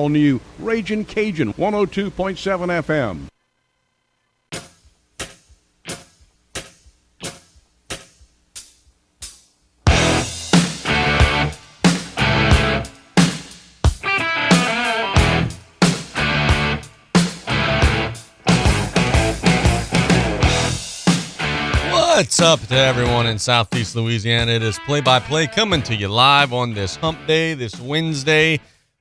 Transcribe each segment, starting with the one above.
All new Raging Cajun 102.7 FM. What's up to everyone in Southeast Louisiana? It is play by play coming to you live on this hump day, this Wednesday.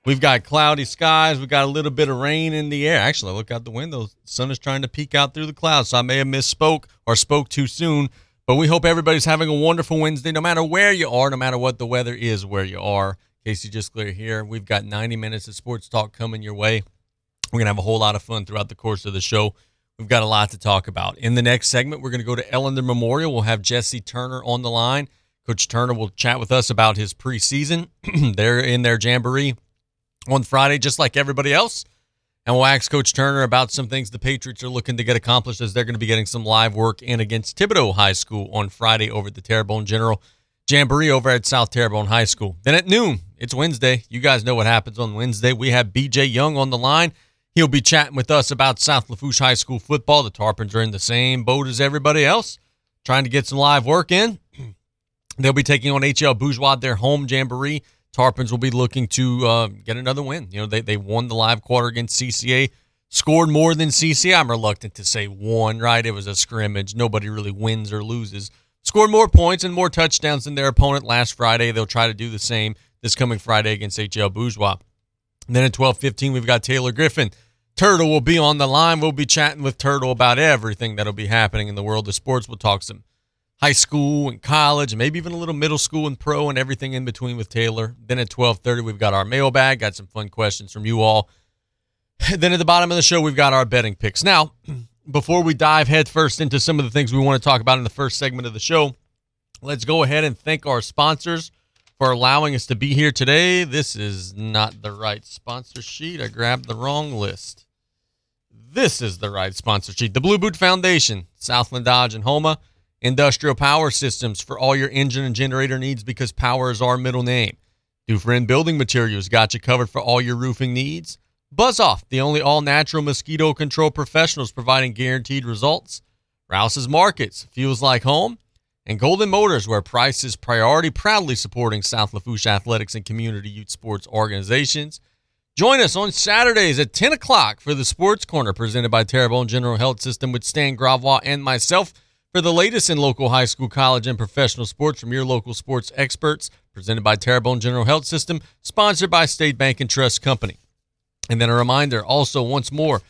We've got cloudy skies. We've got a little bit of rain in the air. Actually, I look out the window. The sun is trying to peek out through the clouds, so I may have misspoke or spoke too soon. But we hope everybody's having a wonderful Wednesday, no matter where you are, no matter what the weather is where you are. Casey Disclair here. We've got 90 minutes of sports talk coming your way. We're going to have a whole lot of fun throughout the course of the show. We've got a lot to talk about. In the next segment, we're going to go to Ellender Memorial. We'll have Jesse Turner on the line. Coach Turner will chat with us about his preseason. They're in their jamboree on Friday, just like everybody else. And we'll ask Coach Turner about some things the Patriots are looking to get accomplished as they're going to be getting some live work in against Thibodaux High School on Friday over at the Terrebonne General Jamboree over at South Terrebonne High School. Then at noon, it's Wednesday. You guys know what happens on Wednesday. We have BJ Young on the line. He'll be chatting with us about South Lafourche High School football. The Tarpons are in the same boat as everybody else, trying to get some live work in. They'll be taking on HL Bourgeois, their home jamboree. Tarpons will be looking to uh, get another win. You know, they, they won the live quarter against CCA, scored more than CCA. I'm reluctant to say won, right? It was a scrimmage. Nobody really wins or loses. Scored more points and more touchdowns than their opponent last Friday. They'll try to do the same this coming Friday against HL Bourgeois. And then at 12:15, we've got Taylor Griffin. Turtle will be on the line. We'll be chatting with Turtle about everything that'll be happening in the world of sports. We'll talk some high school and college, maybe even a little middle school and pro and everything in between with Taylor. Then at 12:30, we've got our mailbag. Got some fun questions from you all. Then at the bottom of the show, we've got our betting picks. Now, before we dive headfirst into some of the things we want to talk about in the first segment of the show, let's go ahead and thank our sponsors for allowing us to be here today. This is not the right sponsor sheet. I grabbed the wrong list. This is the right sponsor sheet. The Blue Boot Foundation, Southland Dodge and Houma, Industrial Power Systems for all your engine and generator needs because power is our middle name. Dufresne Building Materials got you covered for all your roofing needs. Buzz Off, the only all natural mosquito control professionals providing guaranteed results. Rouse's Markets, feels like home. And Golden Motors, where price is priority, proudly supporting South Lafourche athletics and community youth sports organizations. Join us on Saturdays at 10 o'clock for the Sports Corner presented by Terrebonne General Health System with Stan Gravois and myself for the latest in local high school, college, and professional sports from your local sports experts presented by Terrebonne General Health System, sponsored by State Bank and Trust Company. And then a reminder also, once more,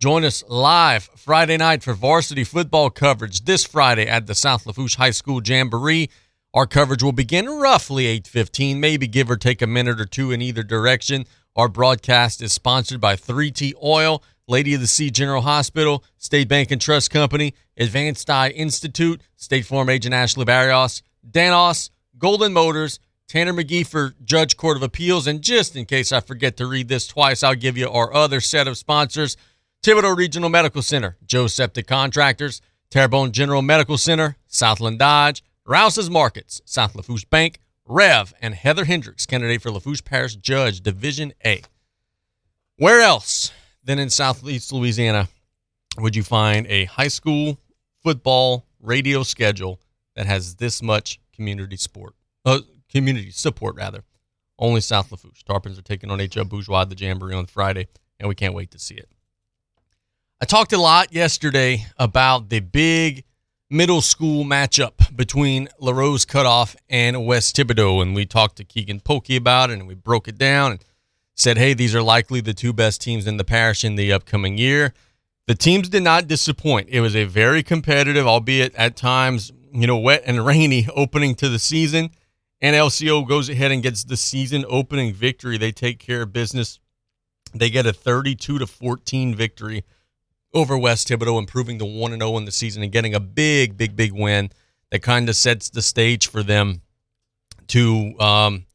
join us live Friday night for varsity football coverage this Friday at the South Lafourche High School Jamboree. Our coverage will begin roughly 8:15, maybe give or take a minute or two in either direction. Our broadcast is sponsored by 3T Oil, Lady of the Sea General Hospital, State Bank and Trust Company, Advanced Eye Institute, State Farm Agent Ashley Barrios, Danos, Golden Motors, Tanner Magee for Judge Court of Appeals, and just in case I forget to read this twice, I'll give you our other set of sponsors. Thibodaux Regional Medical Center, Joe Septic Contractors, Terrebonne General Medical Center, Southland Dodge, Rouse's Markets, South Lafourche Bank, Rev, and Heather Hendricks, candidate for Lafourche Parish Judge, Division A. Where else than in Southeast Louisiana would you find a high school football radio schedule that has this much community sport, uh, community support rather? Only South Lafourche. Tarpons are taking on HL Bourgeois the Jamboree on Friday, and we can't wait to see it. I talked a lot yesterday about the big middle school matchup between LaRose Cutoff and West Thibodaux, and we talked to Keegan Pokey about it, and we broke it down and said, hey, these are likely the two best teams in the parish in the upcoming year. The teams did not disappoint. It was a very competitive, albeit at times, you know, wet and rainy opening to the season. And LCO goes ahead and gets the season opening victory. They take care of business. They get a 32 to 14 victory over West Thibodaux, improving to 1 0 in the season and getting a big, big, big win that kind of sets the stage for them to um,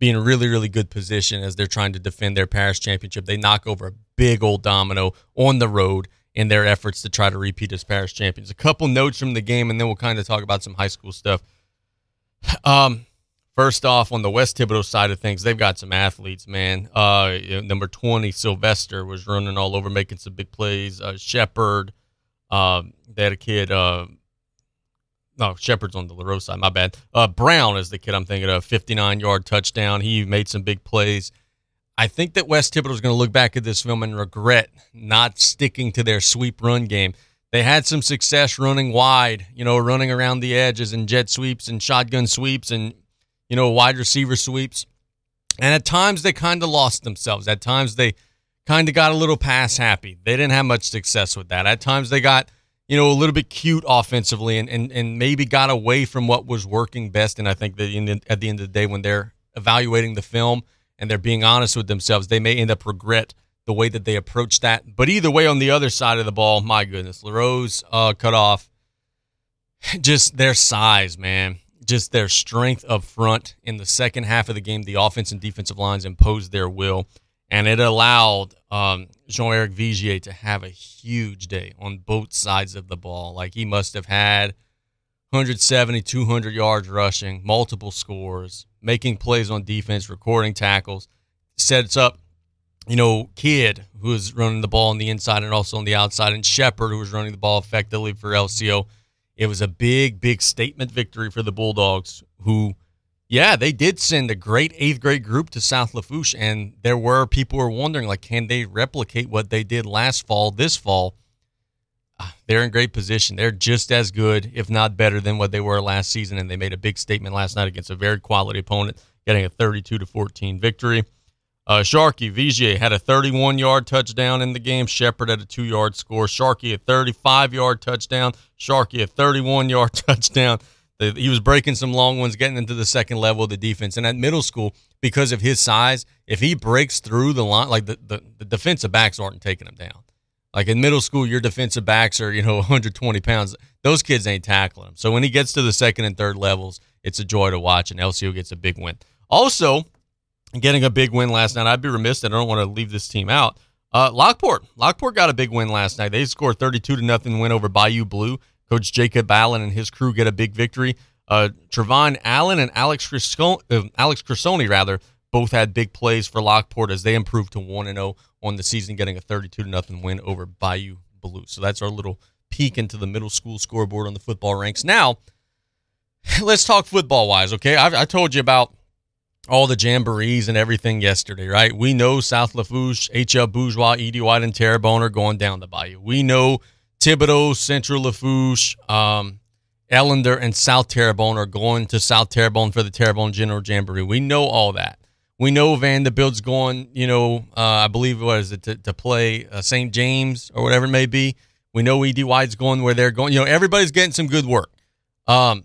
be in a really, really good position as they're trying to defend their parish championship. They knock over a big old domino on the road in their efforts to try to repeat as parish champions. A couple notes from the game, and then we'll kind of talk about some high school stuff. Um, First off, on the West Thibodaux side of things, they've got some athletes, man. Uh, number 20, Sylvester, was running all over, making some big plays. Uh, Shepard, uh, they had a kid, uh, no, Shepard's on the LaRoe side, my bad. Uh, Brown is the kid I'm thinking of, 59 yard touchdown. He made some big plays. I think that West Thibodaux is going to look back at this film and regret not sticking to their sweep run game. They had some success running wide, you know, running around the edges and jet sweeps and shotgun sweeps and, you know, wide receiver sweeps. And at times they kind of lost themselves. At times they kind of got a little pass happy. They didn't have much success with that. At times they got, you know, a little bit cute offensively and, and, and maybe got away from what was working best. And I think that the, at the end of the day, when they're evaluating the film – and they're being honest with themselves, they may end up regret the way that they approach that. But either way, on the other side of the ball, my goodness, LaRose uh, cut off. Just their size, man. Just their strength up front in the second half of the game. The offense and defensive lines imposed their will, and it allowed um, Jean Eric Vigier to have a huge day on both sides of the ball. Like he must have had 170, 200 yards rushing, multiple scores, making plays on defense, recording tackles, sets up, you know, Kidd, who was running the ball on the inside and also on the outside, and Shepard, who was running the ball effectively for LCO. It was a big, big statement victory for the Bulldogs, who, yeah, they did send a great eighth grade group to South Lafourche, and there were people were wondering, like, can they replicate what they did last fall, this fall? they're in great position. They're just as good, if not better, than what they were last season. And they made a big statement last night against a very quality opponent, getting a 32 to 14 victory. Uh, Sharkey Vigier had a 31 yard touchdown in the game. Shepard had a two yard score. Sharkey a 35 yard touchdown. Sharkey a 31 yard touchdown. He was breaking some long ones, getting into the second level of the defense. And at middle school, because of his size, if he breaks through the line, like the, the, the defensive backs aren't taking him down. Like in middle school, your defensive backs are, you know, 120 pounds. Those kids ain't tackling him. So when he gets to the second and third levels, it's a joy to watch, and LCO gets a big win. Also, getting a big win last night, I'd be remiss that I don't want to leave this team out. Uh, Lockport. Lockport got a big win last night. They scored 32 to nothing win over Bayou Blue. Coach Jacob Allen and his crew get a big victory. Uh, Trevon Allen and Alex Crisoni, uh, Alex Crisoni, rather, both had big plays for Lockport as they improved to 1 and 0 on the season, getting a 32 to nothing win over Bayou Blue. So that's our little peek into the middle school scoreboard on the football ranks. Now, let's talk football wise, okay? I, I told you about all the jamborees and everything yesterday, right? We know South Lafourche, H.L. Bourgeois, E.D. White, and Terrebonne are going down the bayou. We know Thibodaux, Central Lafourche, um, Ellender, and South Terrebonne are going to South Terrebonne for the Terrebonne General Jamboree. We know all that. We know Vanderbilt's going, you know, uh, I believe what is it to, to play uh, St. James or whatever it may be. We know Ed White's going where they're going. You know, everybody's getting some good work. Um,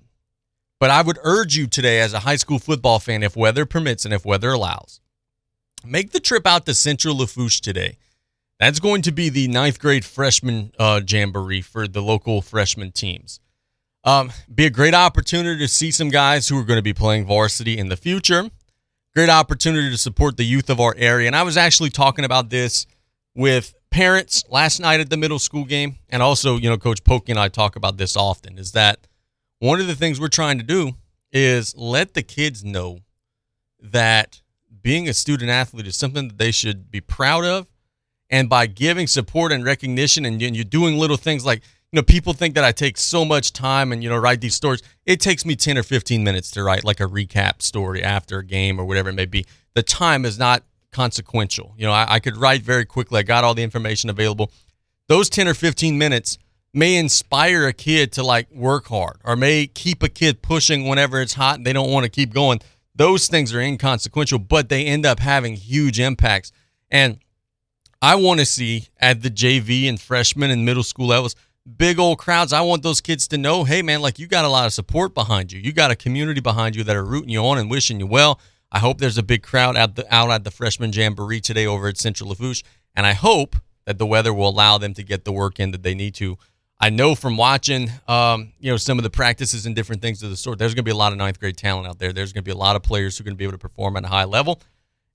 but I would urge you today, as a high school football fan, if weather permits and if weather allows, make the trip out to Central Lafourche today. That's going to be the ninth grade freshman uh, jamboree for the local freshman teams. Um, be a great opportunity to see some guys who are going to be playing varsity in the future great opportunity to support the youth of our area. And I was actually talking about this with parents last night at the middle school game. And also, you know, Coach Pokey and I talk about this often is that one of the things we're trying to do is let the kids know that being a student athlete is something that they should be proud of. And by giving support and recognition and you're doing little things like you know, people think that I take so much time and, you know, write these stories. It takes me 10 or 15 minutes to write like a recap story after a game or whatever it may be. The time is not consequential. You know, I, I could write very quickly. I got all the information available. Those 10 or 15 minutes may inspire a kid to like work hard or may keep a kid pushing whenever it's hot and they don't want to keep going. Those things are inconsequential, but they end up having huge impacts. And I want to see at the JV and freshman and middle school levels big old crowds. I want those kids to know, hey man, like you got a lot of support behind you. You got a community behind you that are rooting you on and wishing you well. I hope there's a big crowd out the out at the freshman jamboree today over at Central Lafourche, and I hope that the weather will allow them to get the work in that they need to. I know from watching, um, you know, some of the practices and different things of the sort, there's going to be a lot of ninth grade talent out there. There's going to be a lot of players who are going to be able to perform at a high level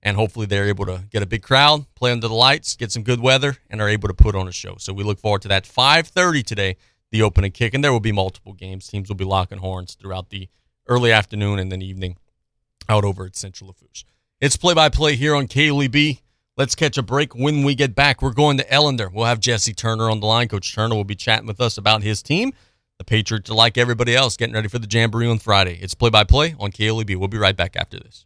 and hopefully they're able to get a big crowd, play under the lights, get some good weather, and are able to put on a show. So we look forward to that. 5:30 today, the opening kick, and there will be multiple games. Teams will be locking horns throughout the early afternoon and then evening out over at Central Lafourche. It's play by play here on KLEB. Let's catch a break. When we get back, we're going to Ellender. We'll have Jesse Turner on the line. Coach Turner will be chatting with us about his team. The Patriots, like everybody else, getting ready for the Jamboree on Friday. It's play by play on KLEB. We'll be right back after this.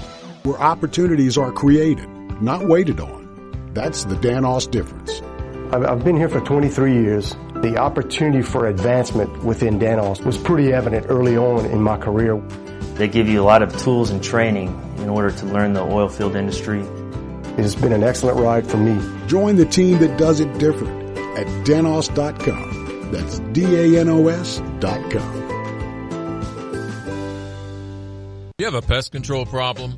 where opportunities are created, not waited on. That's the Danos difference. I've been here for 23 years. The opportunity for advancement within Danos was pretty evident early on in my career. They give you a lot of tools and training in order to learn the oil field industry. It has been an excellent ride for me. Join the team that does it different at danos.com. That's D-A-N-O-S.com. You have a pest control problem?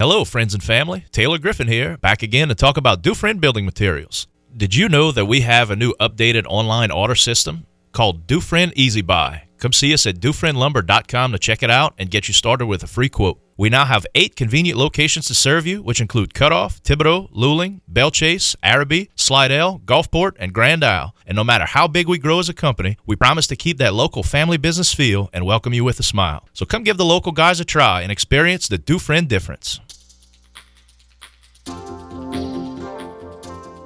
Hello, friends and family. Taylor Griffin here, back again to talk about Dufresne Building Materials. Did you know that we have a new updated online order system called Dufresne Easy Buy? Come see us at DufresneLumber.com to check it out and get you started with a free quote. We now have eight convenient locations to serve you, which include Cutoff, Thibodaux, Luling, Bellchase, Arabi, Slidell, Gulfport, and Grand Isle. And no matter how big we grow as a company, we promise to keep that local family business feel and welcome you with a smile. So come give the local guys a try and experience the Dufresne difference.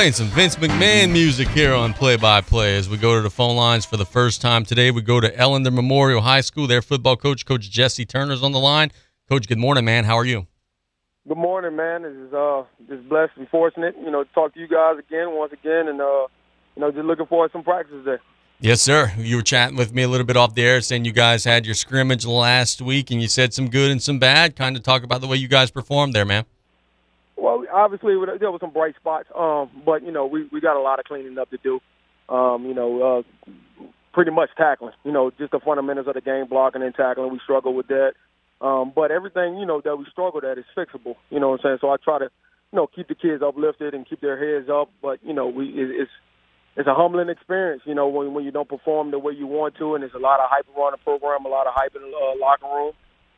Playing some Vince McMahon music here on Play by Play as we go to the phone lines for the first time today. We go to Ellender Memorial High School. Their football coach, Coach Jesse Turner's on the line. Coach, good morning, man. How are you? Good morning, man. This is uh just blessed and fortunate, you know, to talk to you guys again, once again, and uh, you know, just looking forward to some practice there. Yes, sir. You were chatting with me a little bit off the air, saying you guys had your scrimmage last week, and you said some good and some bad. Kind of talk about the way you guys performed there, man. Obviously there were some bright spots, um, but you know we we got a lot of cleaning up to do. Um, you know, uh, pretty much tackling. You know, just the fundamentals of the game, blocking and tackling. We struggle with that, um, but everything you know that we struggled at is fixable. You know what I'm saying? So I try to, you know, keep the kids uplifted and keep their heads up. But you know, we it, it's it's a humbling experience. You know, when when you don't perform the way you want to, and there's a lot of hype around the program, a lot of hype in the uh, locker room,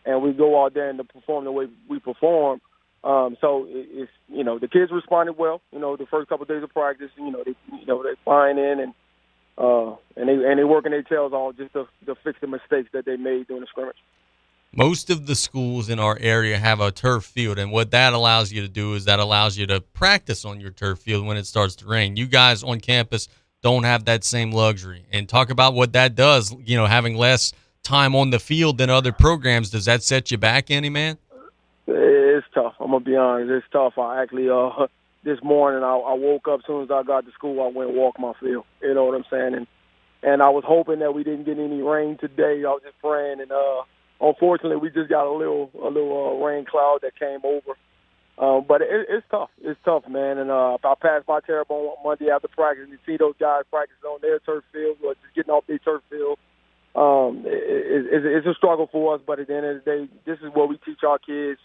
and we go out there and to perform the way we perform um, so it, it's you know the kids responded well. You know the first couple of days of practice, you know they you know they're flying in and uh, and they and they working their tails off just to, to fix the mistakes that they made during the scrimmage. Most of the schools in our area have a turf field, and what that allows you to do is that allows you to practice on your turf field when it starts to rain. You guys on campus don't have that same luxury, and talk about what that does. You know, having less time on the field than other programs, does that set you back any man? It's tough. I'm gonna be honest. It's tough. I actually, uh, this morning. I, I woke up as soon as I got to school. I went and walked my field. You know what I'm saying? And and I was hoping that we didn't get any rain today. I was just praying, and uh, unfortunately, we just got a little a little uh, rain cloud that came over. Um, but it, it's tough. It's tough, man. And uh, I passed by Terrebonne on Monday after practice, and you see those guys practicing on their turf field or just getting off their turf field. Um, it, it, it's a struggle for us, but at the end of the day, this is what we teach our kids.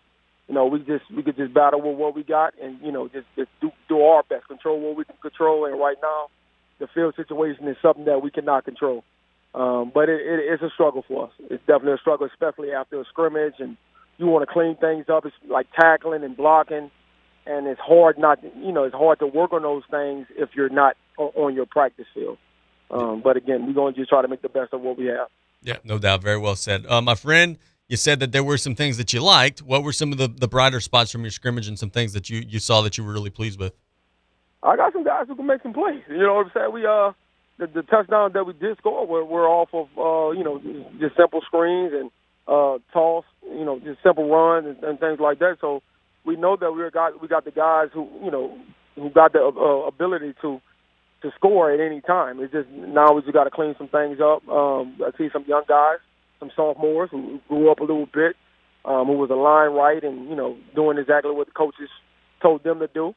You know, we just we could just battle with what we got, and you know, just just do do our best, control what we can control. And right now, the field situation is something that we cannot control. Um, but it, it, it's a struggle for us. It's definitely a struggle, especially after a scrimmage, and you want to clean things up. It's like tackling and blocking, and it's hard not, to, you know, it's hard to work on those things if you're not on your practice field. Um, but again, we're going to just try to make the best of what we have. Yeah, no doubt. Very well said. Uh, my friend, you said that there were some things that you liked. What were some of the, the brighter spots from your scrimmage and some things that you, you saw that you were really pleased with? I got some guys who can make some plays. You know what I'm saying? We uh the, the touchdowns that we did score were, were off of uh, you know, just simple screens and uh toss, you know, just simple runs and, and things like that. So we know that we got we got the guys who you know who got the uh, ability to to score at any time. It's just now we just got to clean some things up. Um, I see some young guys, some sophomores who grew up a little bit, um, who was a line right and you know doing exactly what the coaches told them to do.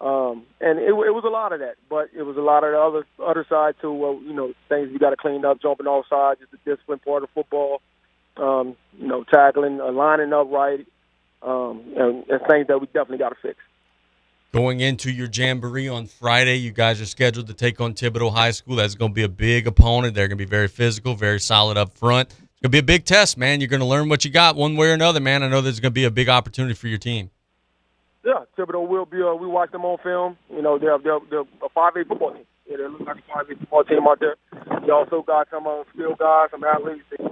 Um, and it, it was a lot of that, but it was a lot of the other other side too. Well, you know, things we got to clean up, jumping off sides, just the discipline part of football. Um, you know, tackling, lining up right, um, and, and things that we definitely got to fix. Going into your jamboree on Friday, you guys are scheduled to take on Thibodaux High School. That's going to be a big opponent. They're going to be very physical, very solid up front. It's going to be a big test, man. You're going to learn what you got one way or another, man. I know there's going to be a big opportunity for your team. Yeah, Thibodaux will be. Uh, we watch them on film. You know, they're they're, they're a five A football team. Yeah, they look like a five A football team out there. They also got some uh, skill guys, some athletes. They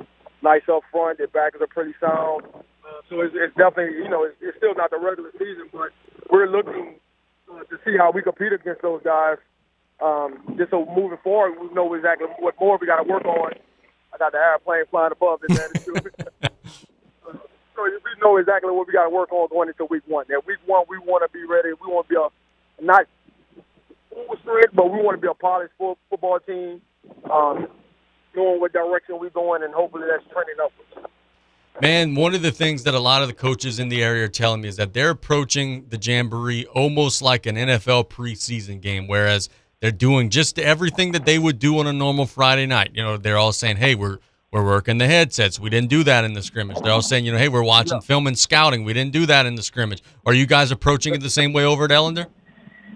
nice up front. Their backers are pretty sound. Uh, so it's, it's definitely you know it's, it's still not the regular season, but we're looking uh, to see how we compete against those guys. Um, just so moving forward, we know exactly what more we got to work on. I got the airplane flying above it, man. so we know exactly what we got to work on going into week one. Now, week one, we want to be ready. We want to be a not full strength, but we want to be a polished football team, um, knowing what direction we're going, and hopefully that's trending upwards. Man, one of the things that a lot of the coaches in the area are telling me is that they're approaching the Jamboree almost like an NFL preseason game, whereas they're doing just everything that they would do on a normal Friday night. You know, they're all saying, hey, we're we're working the headsets. We didn't do that in the scrimmage. They're all saying, you know, hey, we're watching film and scouting. We didn't do that in the scrimmage. Are you guys approaching it the same way over at Ellender?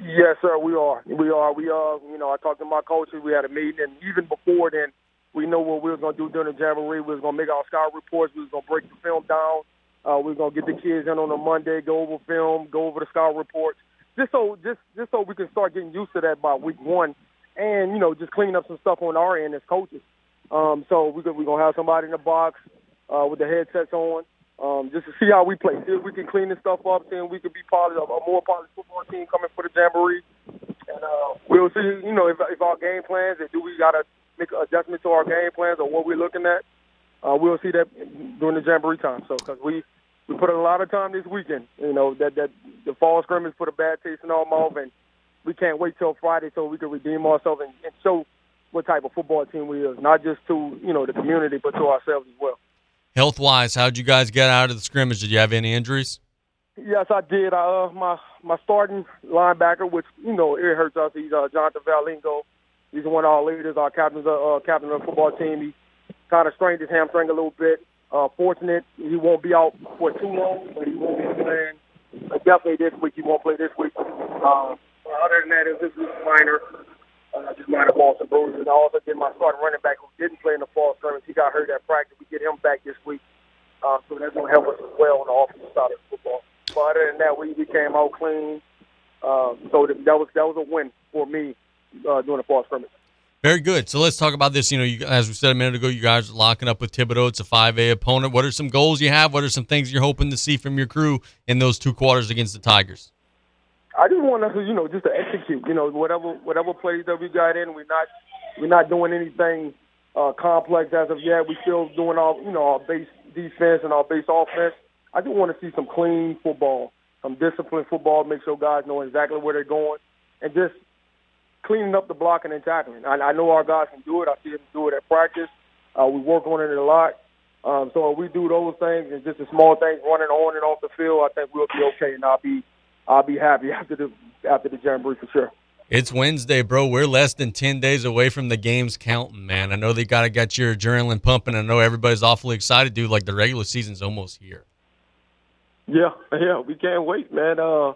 Yes, sir. We are. We are. We are. You know, I talked to my coaches. We had a meeting, and even before then, we know what we were going to do during the jamboree. We was going to make our scout reports. We was going to break the film down. Uh, we was going to get the kids in on a Monday, go over film, go over the scout reports, just so just just so we can start getting used to that by week one, and you know, just clean up some stuff on our end as coaches. Um, so we we're gonna have somebody in the box uh, with the headsets on, um, just to see how we play. See if we can clean this stuff up. See if we can be part of a more polished football team coming for the jamboree. And uh, we'll see. You know, if, if our game plans, and do we gotta make adjustments to our game plans or what we're looking at? Uh, we'll see that during the jamboree time. So because we we put a lot of time this weekend. You know that that the fall scrimmage put a bad taste in our mouth, and we can't wait till Friday so we can redeem ourselves and, and show what type of football team we are, not just to you know the community, but to ourselves as well. Health wise, how did you guys get out of the scrimmage? Did you have any injuries? Yes, I did. I, uh, my my starting linebacker, which you know it hurts us. He's uh, Jonathan Valingo. He's one of our leaders, our captain, uh, captain of the football team. He kind of strained his hamstring a little bit. Uh, fortunate, he won't be out for too long, but he won't be playing. Uh, definitely this week, he won't play this week. Uh, other than that, it was just minor. Uh, just minor ball and bruises. And I also did my starting running back who didn't play in the fall scrimmage. He got hurt at practice. We get him back this week. Uh, so that's going to help us as well on the offensive side of football. But other than that, we, we came out clean. Uh, so that, that was that was a win for me uh, during the fall scrimmage. Very good. So let's talk about this. You know, you, as we said a minute ago, you guys are locking up with Thibodaux. It's a 5A opponent. What are some goals you have? What are some things you're hoping to see from your crew in those two quarters against the Tigers? I just want us, you know, just to execute. You know, whatever whatever plays that we got in, we're not we're not doing anything uh, complex as of yet. We're still doing our, you know, our base defense and our base offense. I just want to see some clean football. some disciplined football, make sure guys know exactly where they're going, and just cleaning up the blocking and tackling. I, I know our guys can do it. I see them do it at practice. Uh, we work on it a lot. Um, so if we do those things and just the small things running on and off the field, I think we'll be okay, and I'll be I'll be happy after the after the jamboree for sure. It's Wednesday, bro. We're less than 10 days away from the games counting, man. I know they got to get your adrenaline pumping. I know everybody's awfully excited, dude. Like the regular season's almost here. Yeah, yeah, we can't wait, man. Uh,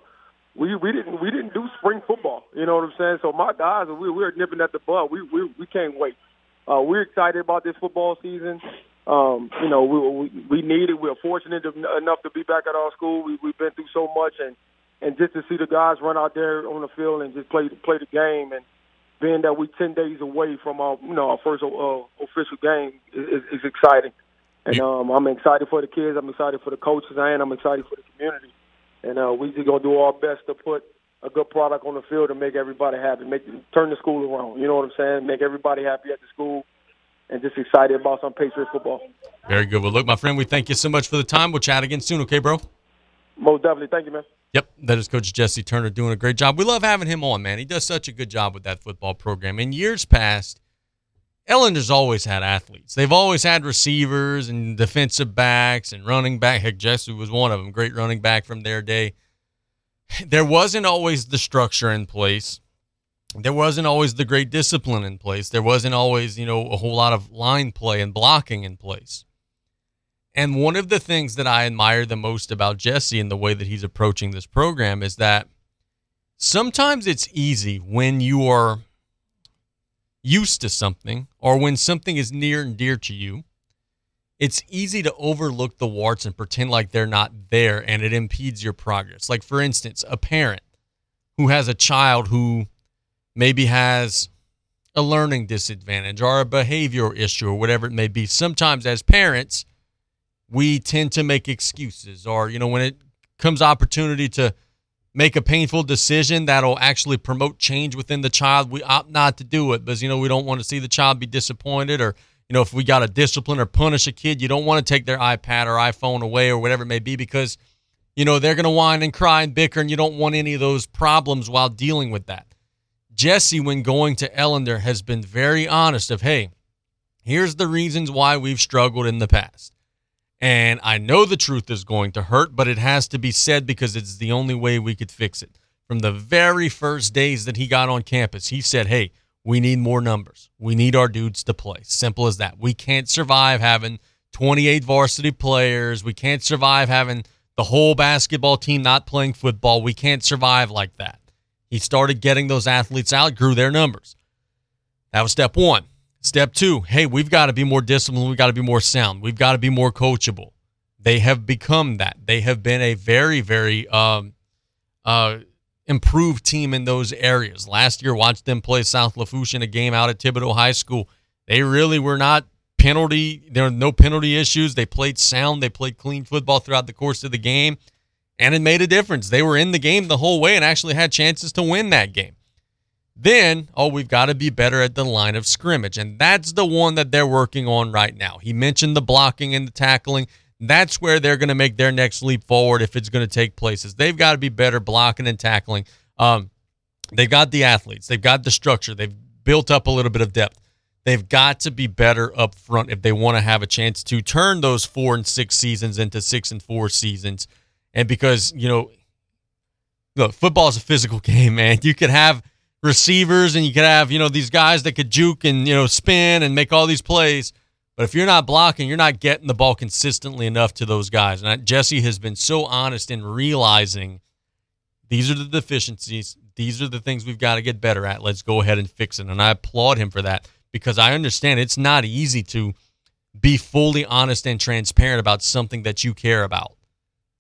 we we didn't we didn't do spring football. You know what I'm saying? So my guys, we we're nipping at the bud. We we we can't wait. Uh, we're excited about this football season. Um, you know, we, we we need it. We're fortunate enough to be back at our school. We we've been through so much, and and just to see the guys run out there on the field and just play play the game, and being that we ten days away from our you know our first uh, official game is, is exciting. And um, I'm excited for the kids. I'm excited for the coaches, and I'm excited for the community. And uh, we just gonna do our best to put a good product on the field and make everybody happy, make turn the school around. You know what I'm saying? Make everybody happy at the school, and just excited about some Patriots football. Very good. Well, look, my friend, we thank you so much for the time. We'll chat again soon, okay, bro? Most definitely. Thank you, man. Yep, that is Coach Jesse Turner doing a great job. We love having him on, man. He does such a good job with that football program. In years past, Ellender's always had athletes. They've always had receivers and defensive backs and running back. Heck, Jesse was one of them. Great running back from their day. There wasn't always the structure in place. There wasn't always the great discipline in place. There wasn't always, you know, a whole lot of line play and blocking in place. And one of the things that I admire the most about Jesse and the way that he's approaching this program is that sometimes it's easy when you are used to something or when something is near and dear to you, it's easy to overlook the warts and pretend like they're not there and it impedes your progress. Like, for instance, a parent who has a child who maybe has a learning disadvantage or a behavioral issue or whatever it may be. Sometimes, as parents, we tend to make excuses or, you know, when it comes opportunity to make a painful decision that'll actually promote change within the child, we opt not to do it because, you know, we don't want to see the child be disappointed or, you know, if we got to discipline or punish a kid, you don't want to take their iPad or iPhone away or whatever it may be because, you know, they're going to whine and cry and bicker and you don't want any of those problems while dealing with that. Jesse, when going to Ellender, has been very honest of, hey, here's the reasons why we've struggled in the past. And I know the truth is going to hurt, but it has to be said because it's the only way we could fix it. From the very first days that he got on campus, he said, Hey, we need more numbers. We need our dudes to play. Simple as that. We can't survive having 28 varsity players. We can't survive having the whole basketball team not playing football. We can't survive like that. He started getting those athletes out, grew their numbers. That was step one. Step two, hey, we've got to be more disciplined. We've got to be more sound. We've got to be more coachable. They have become that. They have been a very, very um, uh, improved team in those areas. Last year, watched them play South Lafourche in a game out at Thibodaux High School. They really were not penalty. There were no penalty issues. They played sound. They played clean football throughout the course of the game, and it made a difference. They were in the game the whole way and actually had chances to win that game. Then, oh, we've got to be better at the line of scrimmage. And that's the one that they're working on right now. He mentioned the blocking and the tackling. That's where they're going to make their next leap forward if it's going to take places. They've got to be better blocking and tackling. Um, they've got the athletes, they've got the structure, they've built up a little bit of depth. They've got to be better up front if they want to have a chance to turn those four and six seasons into six and four seasons. And because, you know, look, football is a physical game, man. You could have receivers and you could have, you know, these guys that could juke and, you know, spin and make all these plays. But if you're not blocking, you're not getting the ball consistently enough to those guys. And Jesse has been so honest in realizing these are the deficiencies. These are the things we've got to get better at. Let's go ahead and fix it. And I applaud him for that because I understand it's not easy to be fully honest and transparent about something that you care about.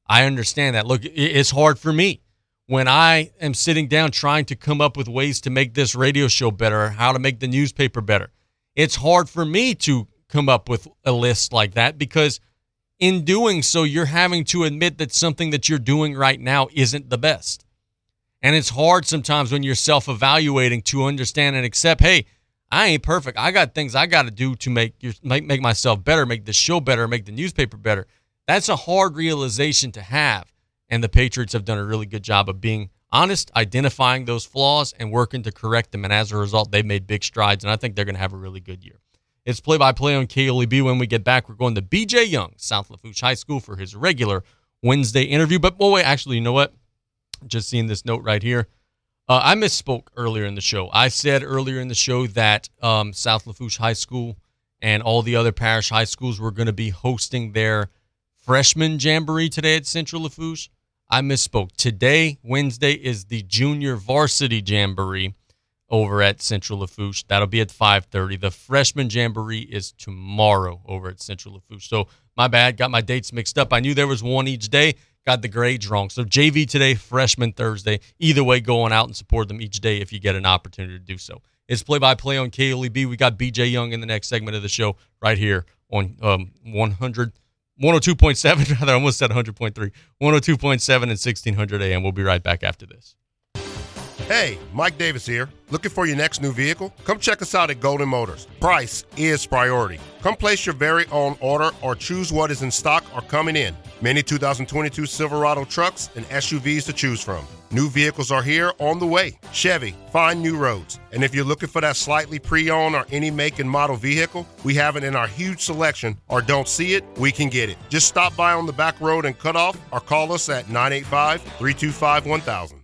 I understand that. Look, it's hard for me when I am sitting down trying to come up with ways to make this radio show better, how to make the newspaper better. It's hard for me to come up with a list like that because in doing so, you're having to admit that something that you're doing right now isn't the best. And it's hard sometimes when you're self evaluating to understand and accept, hey, I ain't perfect. I got things I got to do to make your make, make myself better, make the show better, make the newspaper better. That's a hard realization to have and the Patriots have done a really good job of being honest, identifying those flaws, and working to correct them. And as a result, they've made big strides, and I think they're going to have a really good year. It's play by play on KLEB. When we get back, we're going to BJ Young, South Lafourche High School, for his regular Wednesday interview. But, boy, wait, actually, you know what? Just seeing this note right here. Uh, I misspoke earlier in the show. I said earlier in the show that um, South Lafourche High School and all the other parish high schools were going to be hosting their freshman jamboree today at Central Lafourche. I misspoke. Today, Wednesday, is the junior varsity jamboree over at Central Lafourche. That'll be at 5:30. The freshman jamboree is tomorrow over at Central Lafourche. So my bad, got my dates mixed up. I knew there was one each day, got the grades wrong. So JV today, freshman Thursday. Either way, going out and support them each day if you get an opportunity to do so. It's play by play on KLEB. We got BJ Young in the next segment of the show right here on um, 100. 102.7, rather, I almost said 100.3. 102.7 and 1600 AM. We'll be right back after this. Hey, Mike Davis here. Looking for your next new vehicle? Come check us out at Golden Motors. Price is priority. Come place your very own order or choose what is in stock or coming in. Many 2022 Silverado trucks and SUVs to choose from. New vehicles are here on the way. Chevy, find new roads. And if you're looking for that slightly pre owned or any make and model vehicle, we have it in our huge selection, or don't see it, we can get it. Just stop by on the back road and cut off, or call us at 985 325 1000.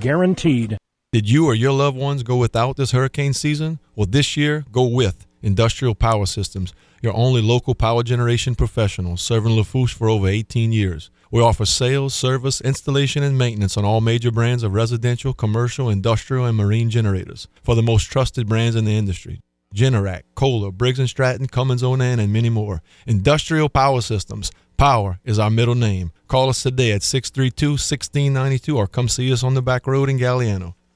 guaranteed. Did you or your loved ones go without this hurricane season? Well, this year, go with Industrial Power Systems, your only local power generation professional serving Lafourche for over 18 years. We offer sales, service, installation, and maintenance on all major brands of residential, commercial, industrial, and marine generators for the most trusted brands in the industry. Generac, Kohler, Briggs & Stratton, Cummins Onan, and many more. Industrial Power Systems. Power is our middle name. Call us today at 632 1692 or come see us on the back road in Galliano.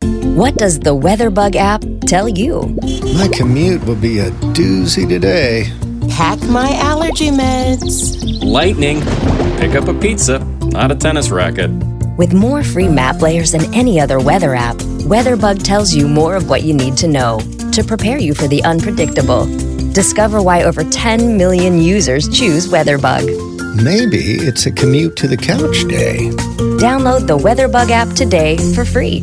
What does the WeatherBug app tell you? My commute will be a doozy today. Pack my allergy meds. Lightning. Pick up a pizza, not a tennis racket. With more free map layers than any other weather app, WeatherBug tells you more of what you need to know to prepare you for the unpredictable. Discover why over 10 million users choose WeatherBug. Maybe it's a commute to the couch day. Download the WeatherBug app today for free.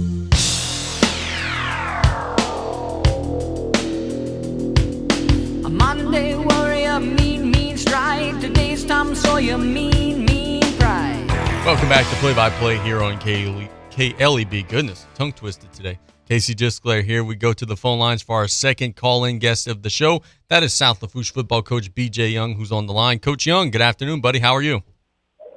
A Monday warrior, mean, mean stride. Today's Tom Sawyer, mean, mean pride. Welcome back to Play by Play here on KLE, KLEB. Goodness, tongue twisted today. Casey Disclair here. We go to the phone lines for our second call in guest of the show. That is South Lafourche football coach BJ Young, who's on the line. Coach Young, good afternoon, buddy. How are you?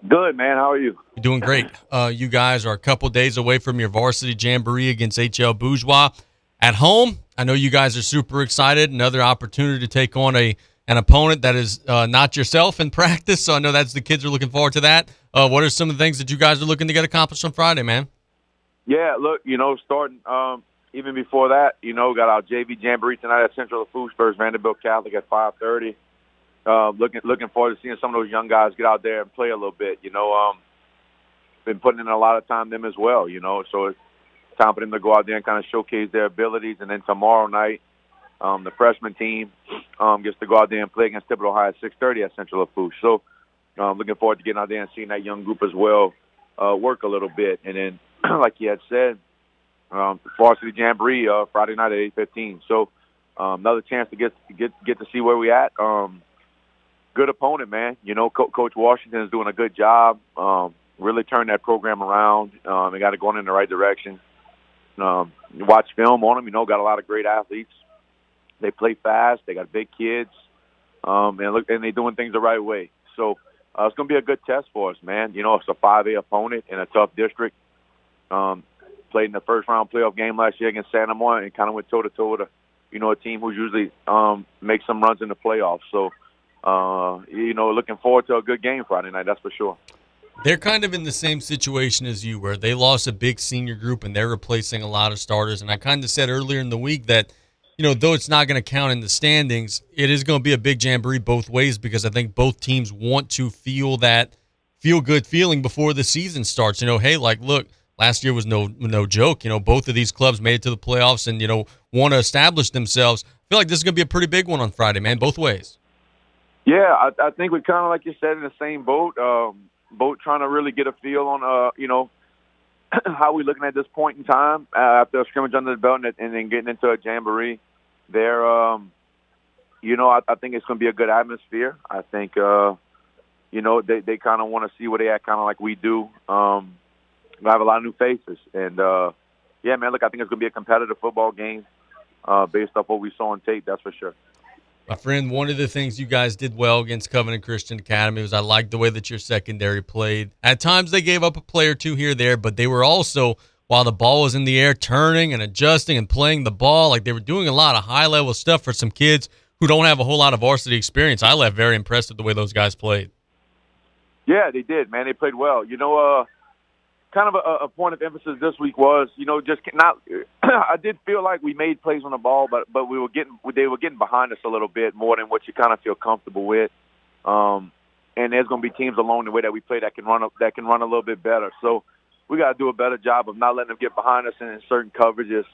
Good, man. How are you? You're doing great. Uh, you guys are a couple days away from your varsity jamboree against HL Bourgeois at home. I know you guys are super excited. Another opportunity to take on a an opponent that is uh, not yourself in practice. So I know that's the kids are looking forward to that. Uh, what are some of the things that you guys are looking to get accomplished on Friday, man? Yeah, look, you know, starting um, even before that, you know, got our JV jamboree tonight at Central Lafourche versus Vanderbilt Catholic at five thirty. Uh, looking looking forward to seeing some of those young guys get out there and play a little bit. You know, um, been putting in a lot of time them as well. You know, so it's time for them to go out there and kind of showcase their abilities. And then tomorrow night, um, the freshman team um, gets to go out there and play against Thibodaux High at 6:30 at Central Lafourche. So, um, looking forward to getting out there and seeing that young group as well uh, work a little bit. And then, like you had said, um, varsity jamboree uh, Friday night at 8:15. So, um, another chance to get get get to see where we at. Um, good opponent, man. You know, Co- Coach Washington is doing a good job. Um, really turned that program around. Um, they got it going in the right direction. Um, you watch film on them, you know, got a lot of great athletes. They play fast. They got big kids, um, and look, and they're doing things the right way. So uh, it's going to be a good test for us, man. You know, it's a 5A opponent in a tough district. Um, played in the first round playoff game last year against Santa Monica and kind of went toe to toe with a, you know, a team who usually um, makes some runs in the playoffs. So, uh, you know, looking forward to a good game Friday night. That's for sure. They're kind of in the same situation as you, where they lost a big senior group and they're replacing a lot of starters. And I kind of said earlier in the week that, you know, though it's not going to count in the standings, it is going to be a big jamboree both ways because I think both teams want to feel that feel good feeling before the season starts. You know, hey, like, look, last year was no no joke. You know, both of these clubs made it to the playoffs and you know want to establish themselves. I feel like this is going to be a pretty big one on Friday, man. Both ways. Yeah, I, I think we're kind of like you said in the same boat. Um, boat trying to really get a feel on, uh, you know, how we looking at this point in time uh, after a scrimmage under the belt and, and then getting into a jamboree. There, um, you know, I, I think it's going to be a good atmosphere. I think, uh, you know, they they kind of want to see where they at, kind of like we do. Um, we have a lot of new faces, and uh, yeah, man, look, I think it's going to be a competitive football game uh, based off what we saw on tape. That's for sure. My friend, one of the things you guys did well against Covenant Christian Academy was I liked the way that your secondary played. At times they gave up a play or two here there, but they were also, while the ball was in the air, turning and adjusting and playing the ball. Like they were doing a lot of high level stuff for some kids who don't have a whole lot of varsity experience. I left very impressed with the way those guys played. Yeah, they did, man. They played well. You know, uh, kind of a, a point of emphasis this week was, you know, just not. I did feel like we made plays on the ball, but but we were getting they were getting behind us a little bit more than what you kind of feel comfortable with. Um, and there's going to be teams along the way that we play that can run that can run a little bit better. So we got to do a better job of not letting them get behind us in, in certain coverages.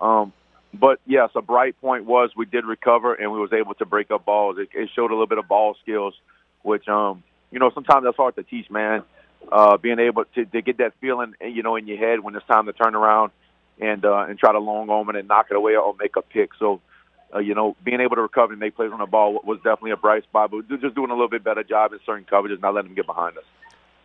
Um, but yes, a bright point was we did recover and we was able to break up balls. It, it showed a little bit of ball skills, which um, you know sometimes that's hard to teach, man uh, being able to, to get that feeling, you know, in your head when it's time to turn around and uh, and try to long arm it and knock it away or make a pick. So, uh, you know, being able to recover and make plays on the ball was definitely a bright spot. But just doing a little bit better job in certain coverages, not letting them get behind us.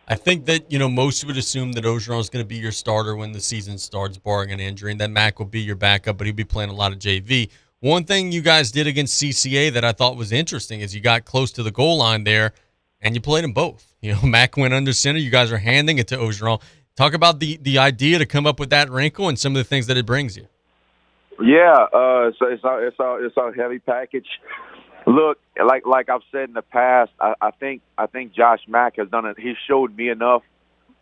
I think that you know most would assume that Ogeron is going to be your starter when the season starts, barring an injury, and that Mac will be your backup, but he'll be playing a lot of JV. One thing you guys did against CCA that I thought was interesting is you got close to the goal line there and you played them both. You know, Mac went under center. You guys are handing it to Ogeron. Talk about the the idea to come up with that wrinkle and some of the things that it brings you. Yeah, uh, so it's a, it's a, it's a heavy package. Look, like like I've said in the past, I, I think I think Josh Mack has done it. He showed me enough,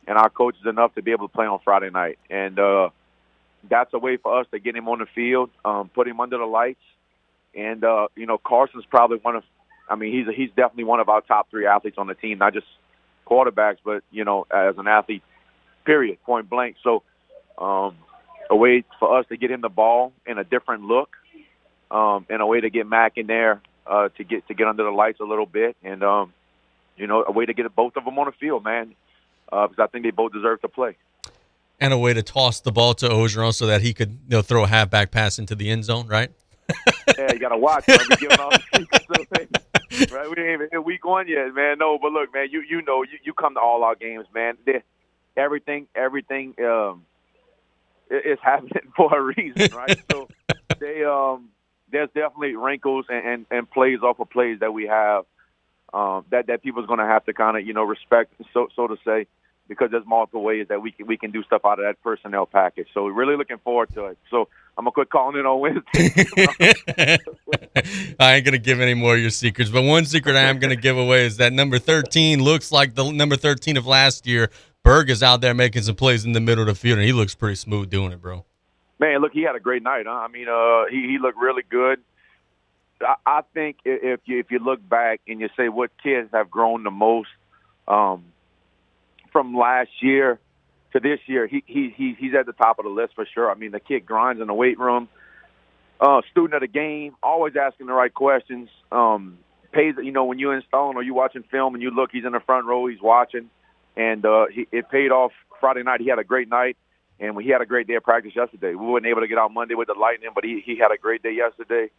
and our coaches enough to be able to play on Friday night, and uh, that's a way for us to get him on the field, um, put him under the lights, and uh, you know Carson's probably one of I mean, he's he's definitely one of our top three athletes on the team, not just quarterbacks, but you know, as an athlete, period, point blank. So, um, a way for us to get him the ball in a different look, um, and a way to get Mac in there uh, to get to get under the lights a little bit, and um, you know, a way to get both of them on the field, man, uh, because I think they both deserve to play. And a way to toss the ball to Ogeron so that he could you know, throw a halfback pass into the end zone, right? yeah, you gotta watch. Man. We giving all right? We ain't even week one yet, man. No, but look, man, you you know, you, you come to all our games, man. They, everything, everything, um, it, it's happening for a reason, right? so they, um, there's definitely wrinkles and, and, and plays off of plays that we have um, that that people's going to have to kind of you know respect, so so to say because there's multiple ways that we can we can do stuff out of that personnel package. So we're really looking forward to it. So I'm gonna quit calling in on Wednesday. I ain't gonna give any more of your secrets, but one secret I am gonna give away is that number 13 looks like the number 13 of last year. Berg is out there making some plays in the middle of the field, and he looks pretty smooth doing it, bro. Man, look, he had a great night. Huh? I mean, uh, he he looked really good. I, I think if you if you look back and you say what kids have grown the most, um, from last year, to this year, he he he he's at the top of the list for sure. I mean, the kid grinds in the weight room. Uh, student of the game, always asking the right questions. Um, pays you know when you're installing or you watching film and you look, he's in the front row, he's watching, and uh, he, it paid off Friday night. He had a great night, and he had a great day of practice yesterday. We weren't able to get out Monday with the Lightning, but he he had a great day yesterday.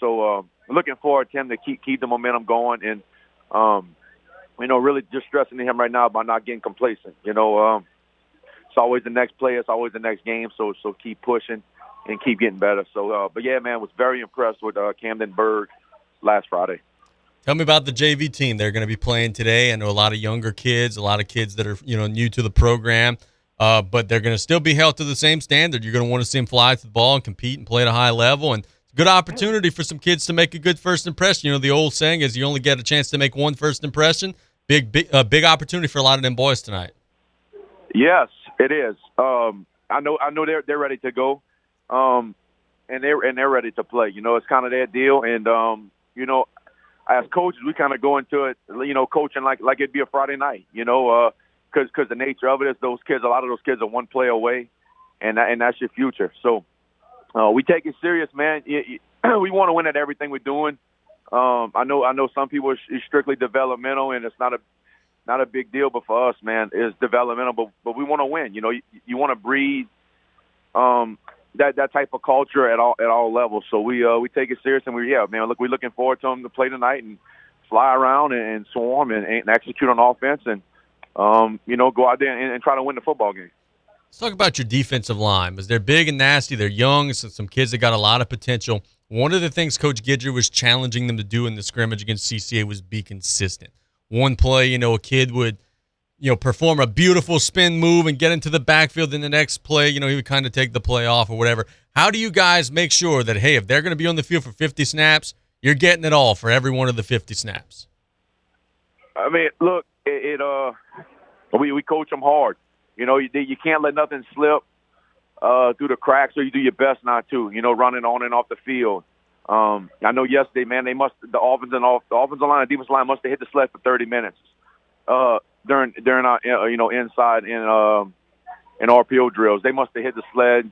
So um, looking forward to him to keep keep the momentum going and um, you know really just stressing to him right now about not getting complacent. You know, um, it's always the next play, it's always the next game. So so keep pushing and keep getting better. So, uh, but yeah, man, was very impressed with uh, Camden Berg last Friday. Tell me about the JV team. They're going to be playing today. I know a lot of younger kids, a lot of kids that are you know new to the program, uh, but they're going to still be held to the same standard. You're going to want to see them fly to the ball and compete and play at a high level. And good opportunity for some kids to make a good first impression. You know, the old saying is you only get a chance to make one first impression. Big, big, uh, big opportunity for a lot of them boys tonight. Yes, it is. Um, I know. I know they're they're ready to go um, and they're and they're ready to play. You know, it's kind of their deal, and um, you know, as coaches, we kind of go into it, you know, coaching like like it'd be a Friday night. You know, because uh, because the nature of it is those kids. A lot of those kids are one play away, and and that's your future. So uh, we take it serious, man. we want to win at everything we're doing. Um, I know I know some people are strictly developmental, and it's not a not a big deal. But for us, man, it's developmental. But but we want to win. You know, you, you want to breed um, that that type of culture at all at all levels. So we uh, we take it serious, and we yeah, man, look, we're looking forward to them to play tonight and fly around and, and swarm and, and execute on offense, and um, you know, go out there and, and try to win the football game. Let's talk about your defensive line because they're big and nasty. They're young, so some kids that got a lot of potential. One of the things Coach Gidger was challenging them to do in the scrimmage against CCA was be consistent. One play, you know, a kid would you know, perform a beautiful spin move and get into the backfield in the next play, you know, he would kind of take the play off or whatever. How do you guys make sure that, hey, if they're going to be on the field for 50 snaps, you're getting it all for every one of the 50 snaps? I mean, look, it, it uh, we, we coach them hard. You know, you, you can't let nothing slip uh, through the cracks, or you do your best not to. You know, running on and off the field. Um, I know yesterday, man, they must the offensive off the offensive line and defensive line must have hit the sled for 30 minutes. Uh, during during our uh, you know inside in um in RPO drills. They must have hit the sled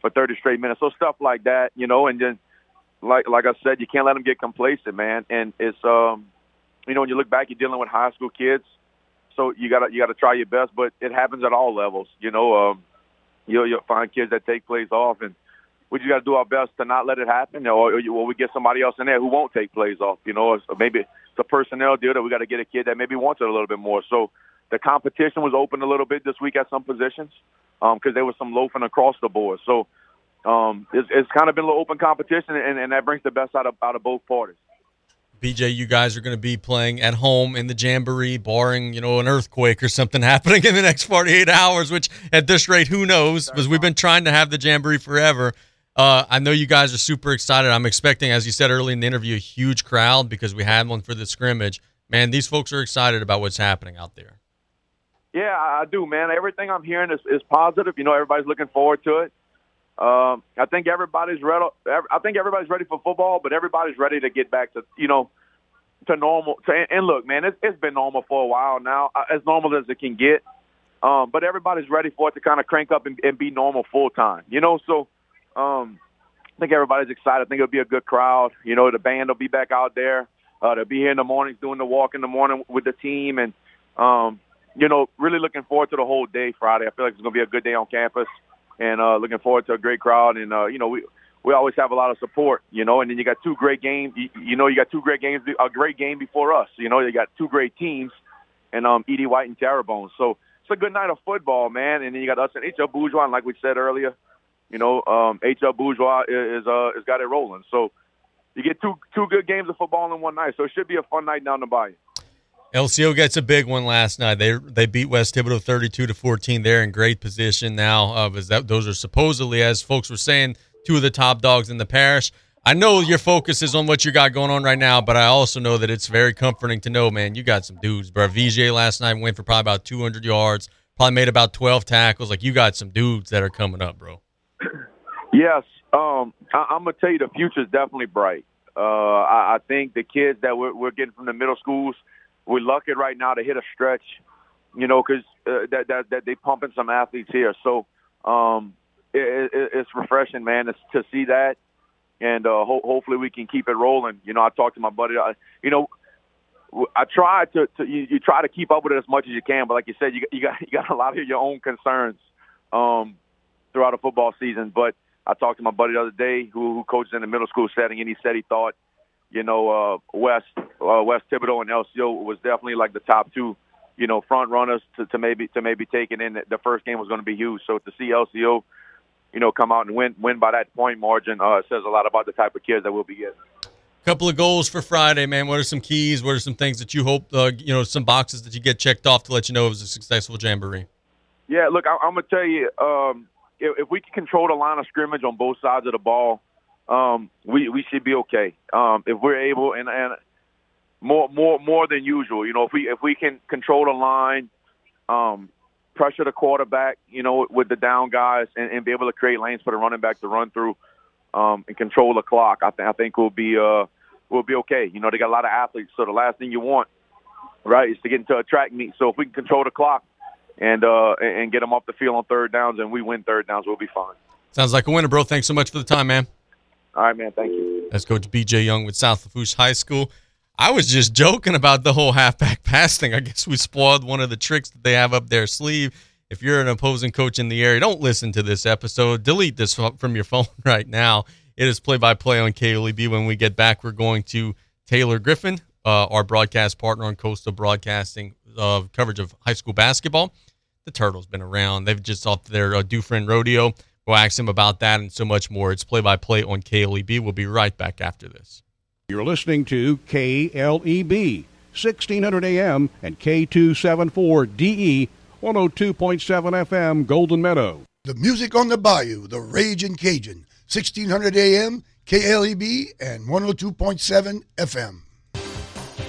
for 30 straight minutes. So stuff like that, you know, and then like like I said, you can't let them get complacent, man. And it's um you know when you look back, you're dealing with high school kids, so you gotta you gotta try your best. But it happens at all levels, you know. Um, you'll you'll find kids that take plays off and we just got to do our best to not let it happen, or, or we get somebody else in there who won't take plays off. You know, or maybe it's a personnel deal that we got to get a kid that maybe wants it a little bit more. So the competition was open a little bit this week at some positions because um, there was some loafing across the board. So um, it's, it's kind of been a little open competition, and, and that brings the best out of out of both parties. BJ, you guys are going to be playing at home in the Jamboree, barring you know an earthquake or something happening in the next 48 hours. Which, at this rate, who knows? Because we've been trying to have the Jamboree forever. Uh, I know you guys are super excited. I'm expecting, as you said early in the interview, a huge crowd because we had one for the scrimmage. Man, these folks are excited about what's happening out there. Yeah, I do, man. Everything I'm hearing is, is positive. You know, everybody's looking forward to it. Um, I think everybody's ready. I think everybody's ready for football, but everybody's ready to get back to you know to normal. To, and look, man, it's, it's been normal for a while now, uh, as normal as it can get. Um, but everybody's ready for it to kind of crank up and, and be normal full time. You know, so um, I think everybody's excited. I think it'll be a good crowd. You know, the band will be back out there. Uh, they'll be here in the mornings doing the walk in the morning with the team, and um, you know, really looking forward to the whole day Friday. I feel like it's to be a good day on campus, and uh, looking forward to a great crowd. And uh, you know, we we always have a lot of support. You know, and then you got two great games. You, you know, you got two great games, a great game before us. You know, you got two great teams, and um, E.D. White and Terrebonne. So it's a good night of football, man. And then you got us and HL Bourgeois, and like we said earlier, you know, um, HL Bourgeois is uh, is got it rolling. So you get two two good games of football in one night. So it should be a fun night down the bayou. LCO gets a big one last night. They they beat West Thibodaux 32 to 14. They're in great position now. Uh, as that those are supposedly, as folks were saying, two of the top dogs in the parish. I know your focus is on what you got going on right now, but I also know that it's very comforting to know, man, you got some dudes. Bro, VJ last night went for probably about 200 yards, probably made about 12 tackles. Like you got some dudes that are coming up, bro. Yes, um, I, I'm gonna tell you the future is definitely bright. Uh, I, I think the kids that we're, we're getting from the middle schools, we're lucky right now to hit a stretch you know, because uh, that, that that they pumping some athletes here. So um, it, it, it's refreshing, man, to, to see that, and uh, ho- hopefully we can keep it rolling. You know, I talked to my buddy. I, you know, I try to, to you, you try to keep up with it as much as you can, but like you said, you, you got you got a lot of your own concerns um, throughout a football season. But I talked to my buddy the other day who, who coaches in the middle school setting, and he said he thought, you know, uh, West uh, West Thibodaux and LCO was definitely like the top two, you know, front runners to, to maybe to maybe taking in. The first game was going to be huge. So to see LCO, you know, come out and win win by that point margin uh, says a lot about the type of kids that we'll be getting. Couple of goals for Friday, man. What are some keys? What are some things that you hope, uh, you know, some boxes that you get checked off to let you know it was a successful jamboree? Yeah, look, I, I'm gonna tell you, um, if, if we can control the line of scrimmage on both sides of the ball, um, we we should be okay. Um, if we're able, and and more more more than usual, you know, if we if we can control the line, um, pressure the quarterback, you know, with the down guys, and, and be able to create lanes for the running back to run through um, and control the clock, I think I think we'll be uh, we'll be okay. You know, they got a lot of athletes, so the last thing you want, right, is to get into a track meet. So if we can control the clock and uh, and get them off the field on third downs, and we win third downs, we'll be fine. Sounds like a winner, bro. Thanks so much for the time, man. All right, man. Thank you. That's Coach BJ Young with South Lafourche High School. I was just joking about the whole halfback pass thing. I guess we spoiled one of the tricks that they have up their sleeve. If you're an opposing coach in the area, don't listen to this episode. Delete this from your phone right now. It is play by play on KLEB. When we get back, we're going to Taylor Griffin, uh, our broadcast partner on Coastal Broadcasting, uh, coverage of high school basketball. The Turtles been around. They've just off their uh, Dufresne Rodeo. We'll ask him about that and so much more. It's play by play on KLEB. We'll be right back after this. You're listening to KLEB, 1600 AM and K274DE, 102.7 FM, Golden Meadow. The music on the bayou, the Raging Cajun, 1600 AM, KLEB, and 102.7 FM.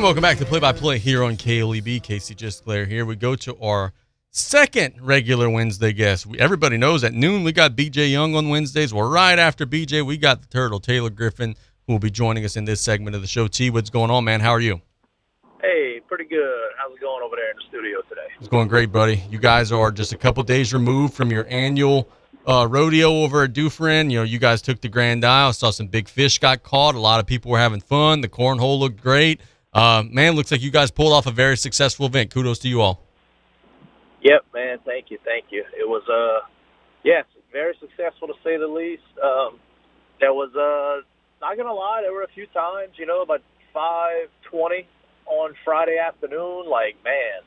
And welcome back to Play by Play here on KLEB. Casey Gisclair here. We go to our second regular Wednesday guest. We, everybody knows at noon we got BJ Young on Wednesdays. Well, right after BJ, we got the Turtle, Taylor Griffin, who will be joining us in this segment of the show. T, what's going on, man? How are you? Hey, pretty good. How's it going over there in the studio today? It's going great, buddy. You guys are just a couple days removed from your annual uh, rodeo over at Dufresne. You know, you guys took the Grand Isle. Saw some big fish got caught. A lot of people were having fun. The cornhole looked great. Uh, man, looks like you guys pulled off a very successful event. Kudos to you all. Yep, man. Thank you, thank you. It was uh, yes, very successful to say the least. Um, there was uh, not gonna lie, there were a few times, you know, about five twenty on Friday afternoon. Like, man,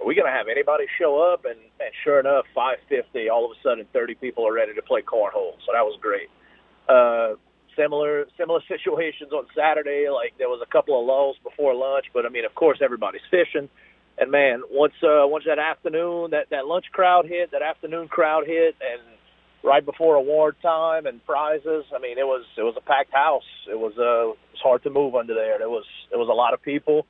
are we gonna have anybody show up? And and sure enough, five fifty. All of a sudden, thirty people are ready to play cornhole. So that was great. Uh, similar similar situations on Saturday. Like there was a couple of lulls before lunch, but I mean, of course, everybody's fishing. And man, once uh, once that afternoon, that that lunch crowd hit, that afternoon crowd hit, and right before award time and prizes, I mean, it was it was a packed house. It was uh, it was hard to move under there. There was there was a lot of people.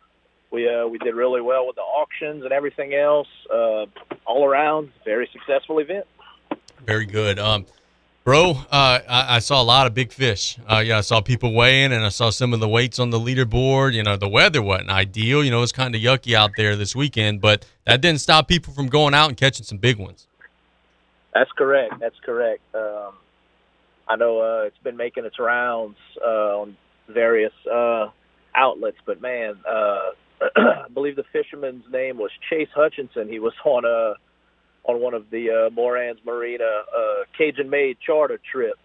We uh, we did really well with the auctions and everything else. Uh, all around, very successful event. Very good. Um, bro, uh, I, I saw a lot of big fish. Uh, yeah, I saw people weighing, and I saw some of the weights on the leaderboard. You know, the weather wasn't ideal. You know, it was kind of yucky out there this weekend, but that didn't stop people from going out and catching some big ones. That's correct. That's correct. Um, I know uh, it's been making its rounds uh, on various uh, outlets, but man, uh, I believe the fisherman's name was Chase Hutchinson. He was on a on one of the uh, Moran's Marina uh, Cajun-made charter trips,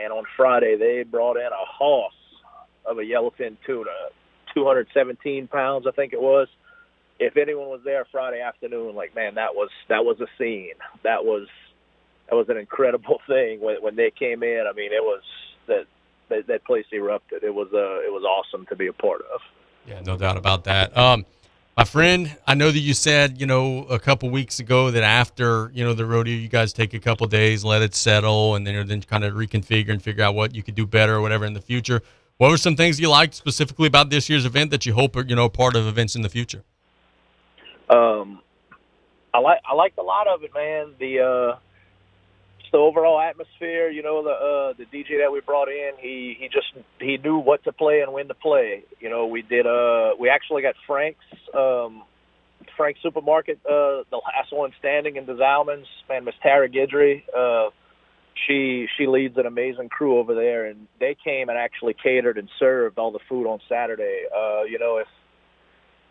and on Friday they brought in a hoss of a yellowfin tuna, 217 pounds, I think it was. If anyone was there Friday afternoon, like man, that was that was a scene. That was that was an incredible thing when when they came in. I mean, it was that that, that place erupted. It was uh it was awesome to be a part of. Yeah, no doubt about that. Um, my friend, I know that you said, you know, a couple weeks ago that after, you know, the rodeo, you guys take a couple days, let it settle, and then then kind of reconfigure and figure out what you could do better or whatever in the future. What were some things you liked specifically about this year's event that you hope are, you know, part of events in the future? Um, I like I liked a lot of it, man. The uh, the overall atmosphere. You know, the uh, the DJ that we brought in, he he just he knew what to play and when to play. You know, we did uh we actually got Frank's um Frank's Supermarket, uh, the last one standing in the Zalmans. Man, Miss Tara Gidry, uh, she she leads an amazing crew over there, and they came and actually catered and served all the food on Saturday. Uh, you know, if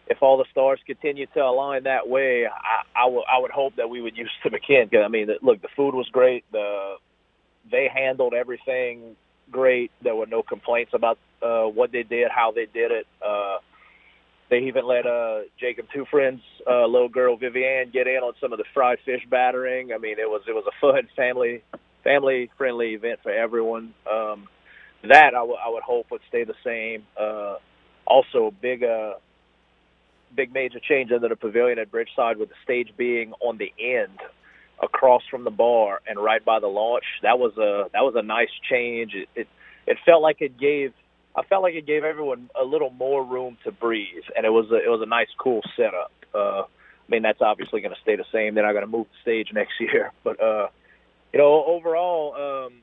if all the stars continue to align that way, I, I, w- I would hope that we would use them again. I mean, look, the food was great. The they handled everything great. There were no complaints about uh, what they did, how they did it. Uh, they even let uh, Jacob Two Friends uh, little girl Vivian get in on some of the fried fish battering. I mean, it was it was a fun family family friendly event for everyone. Um, that I, w- I would hope would stay the same. Uh, also, big uh, big major change under the pavilion at Bridgeside with the stage being on the end across from the bar and right by the launch. That was a that was a nice change. It it, it felt like it gave I felt like it gave everyone a little more room to breathe, and it was a, it was a nice, cool setup. Uh, I mean, that's obviously going to stay the same. They're not going to move the stage next year, but uh, you know, overall, um,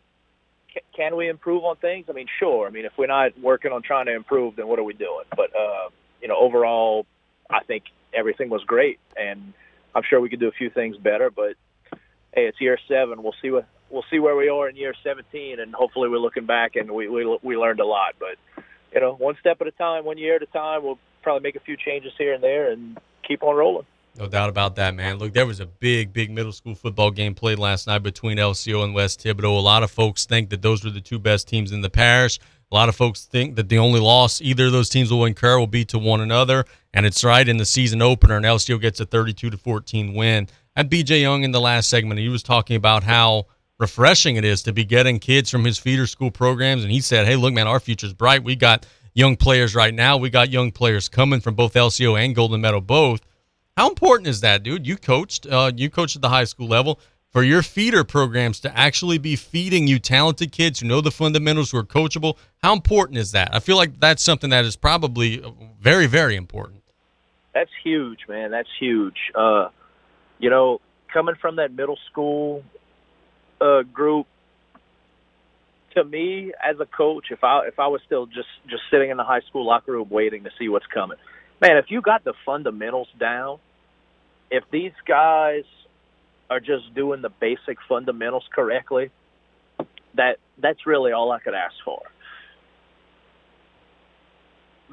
can, can we improve on things? I mean, sure. I mean, if we're not working on trying to improve, then what are we doing? But uh, you know, overall, I think everything was great, and I'm sure we could do a few things better. But hey, it's year seven. We'll see what we'll see where we are in year 17, and hopefully we're looking back and we we we learned a lot. But you know, one step at a time, one year at a time. We'll probably make a few changes here and there and keep on rolling. No doubt about that, man. Look, there was a big, big middle school football game played last night between LCO and West Thibodaux. A lot of folks think that those were the two best teams in the parish. A lot of folks think that the only loss either of those teams will incur will be to one another, and it's right in the season opener, and LCO gets a 32 to 14 win. At BJ Young in the last segment, he was talking about how refreshing it is to be getting kids from his feeder school programs, and he said, "Hey, look, man, our future's bright. We got young players right now. We got young players coming from both LCO and Golden Meadow both." How important is that, dude? You coached, uh, you coached at the high school level for your feeder programs to actually be feeding you talented kids who know the fundamentals, who are coachable. How important is that? I feel like that's something that is probably very, very important. That's huge, man. That's huge. Uh, you know, coming from that middle school uh, group, to me as a coach, if I if I was still just just sitting in the high school locker room waiting to see what's coming, man, if you got the fundamentals down, if these guys are just doing the basic fundamentals correctly, that that's really all I could ask for.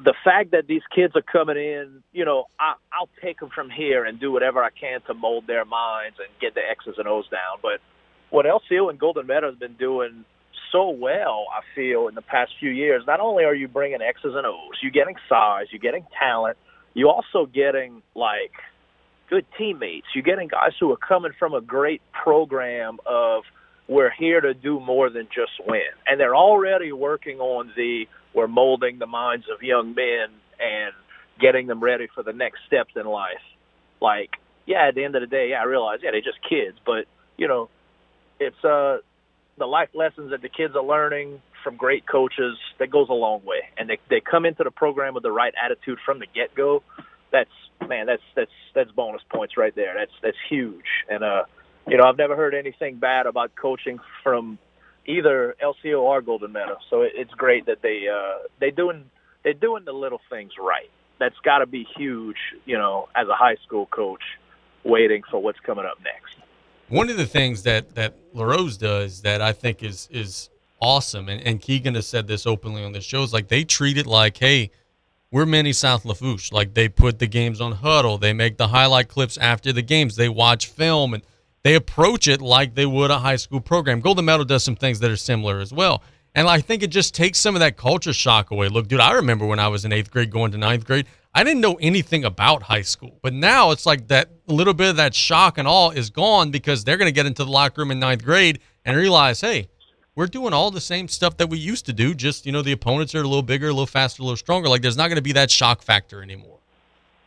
The fact that these kids are coming in, you know, I, I'll take them from here and do whatever I can to mold their minds and get the X's and O's down. But what LCO and Golden Meadow has been doing so well, I feel, in the past few years, not only are you bringing X's and O's, you're getting size, you're getting talent, you're also getting like – good teammates. You're getting guys who are coming from a great program of we're here to do more than just win. And they're already working on the we're molding the minds of young men and getting them ready for the next steps in life. Like, yeah, at the end of the day, yeah, I realize, yeah, they're just kids, but you know, it's uh the life lessons that the kids are learning from great coaches that goes a long way. And they they come into the program with the right attitude from the get go that's man, that's that's that's bonus points right there. That's that's huge. And uh, you know, I've never heard anything bad about coaching from either LCO or Golden Meadow. So it, it's great that they uh, they doing they're doing the little things right. That's got to be huge. You know, as a high school coach, waiting for what's coming up next. One of the things that that LaRose does that I think is is awesome, and, and Keegan has said this openly on the show, is like they treat it like, hey we're mini South Lafourche. Like they put the games on Hudl, they make the highlight clips after the games, they watch film, and they approach it like they would a high school program. Golden Meadow does some things that are similar as well. And I think it just takes some of that culture shock away. Look, dude, I remember when I was in eighth grade going to ninth grade, I didn't know anything about high school. But now it's like that little bit of that shock and all is gone because they're going to get into the locker room in ninth grade and realize, hey, we're doing all the same stuff that we used to do. Just you know, the opponents are a little bigger, a little faster, a little stronger. Like there's not going to be that shock factor anymore.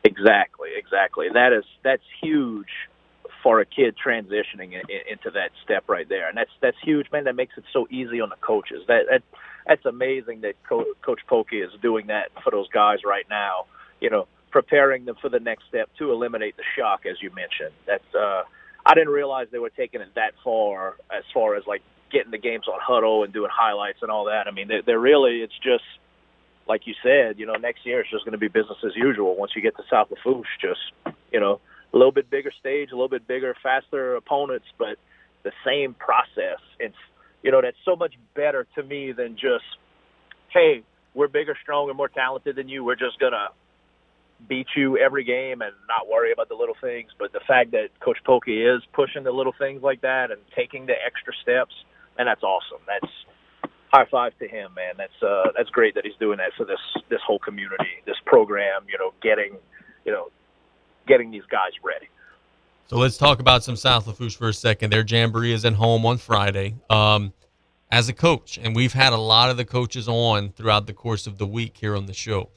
Exactly, exactly. That is that's huge for a kid transitioning in, in, into that step right there, and that's that's huge, man. That makes it so easy on the coaches. That, that that's amazing that Co- Coach Pokey is doing that for those guys right now. You know, preparing them for the next step to eliminate the shock, as you mentioned. That's uh, I didn't realize they were taking it that far as far as like getting the games on Hudl and doing highlights and all that. I mean, they're, they're really it's just like you said. You know, next year it's just going to be business as usual. Once you get to South Lafourche, just you know, a little bit bigger stage, a little bit bigger, faster opponents, but the same process. It's you know that's so much better to me than just hey, we're bigger, stronger, more talented than you. We're just gonna beat you every game and not worry about the little things. But the fact that Coach Pokey is pushing the little things like that and taking the extra steps and that's awesome. That's high five to him, man. That's uh, that's great that he's doing that for this this whole community, this program. You know, getting you know getting these guys ready. So let's talk about some South Lafourche for a second. Their jamboree is at home on Friday. Um, as a coach, and we've had a lot of the coaches on throughout the course of the week here on the show.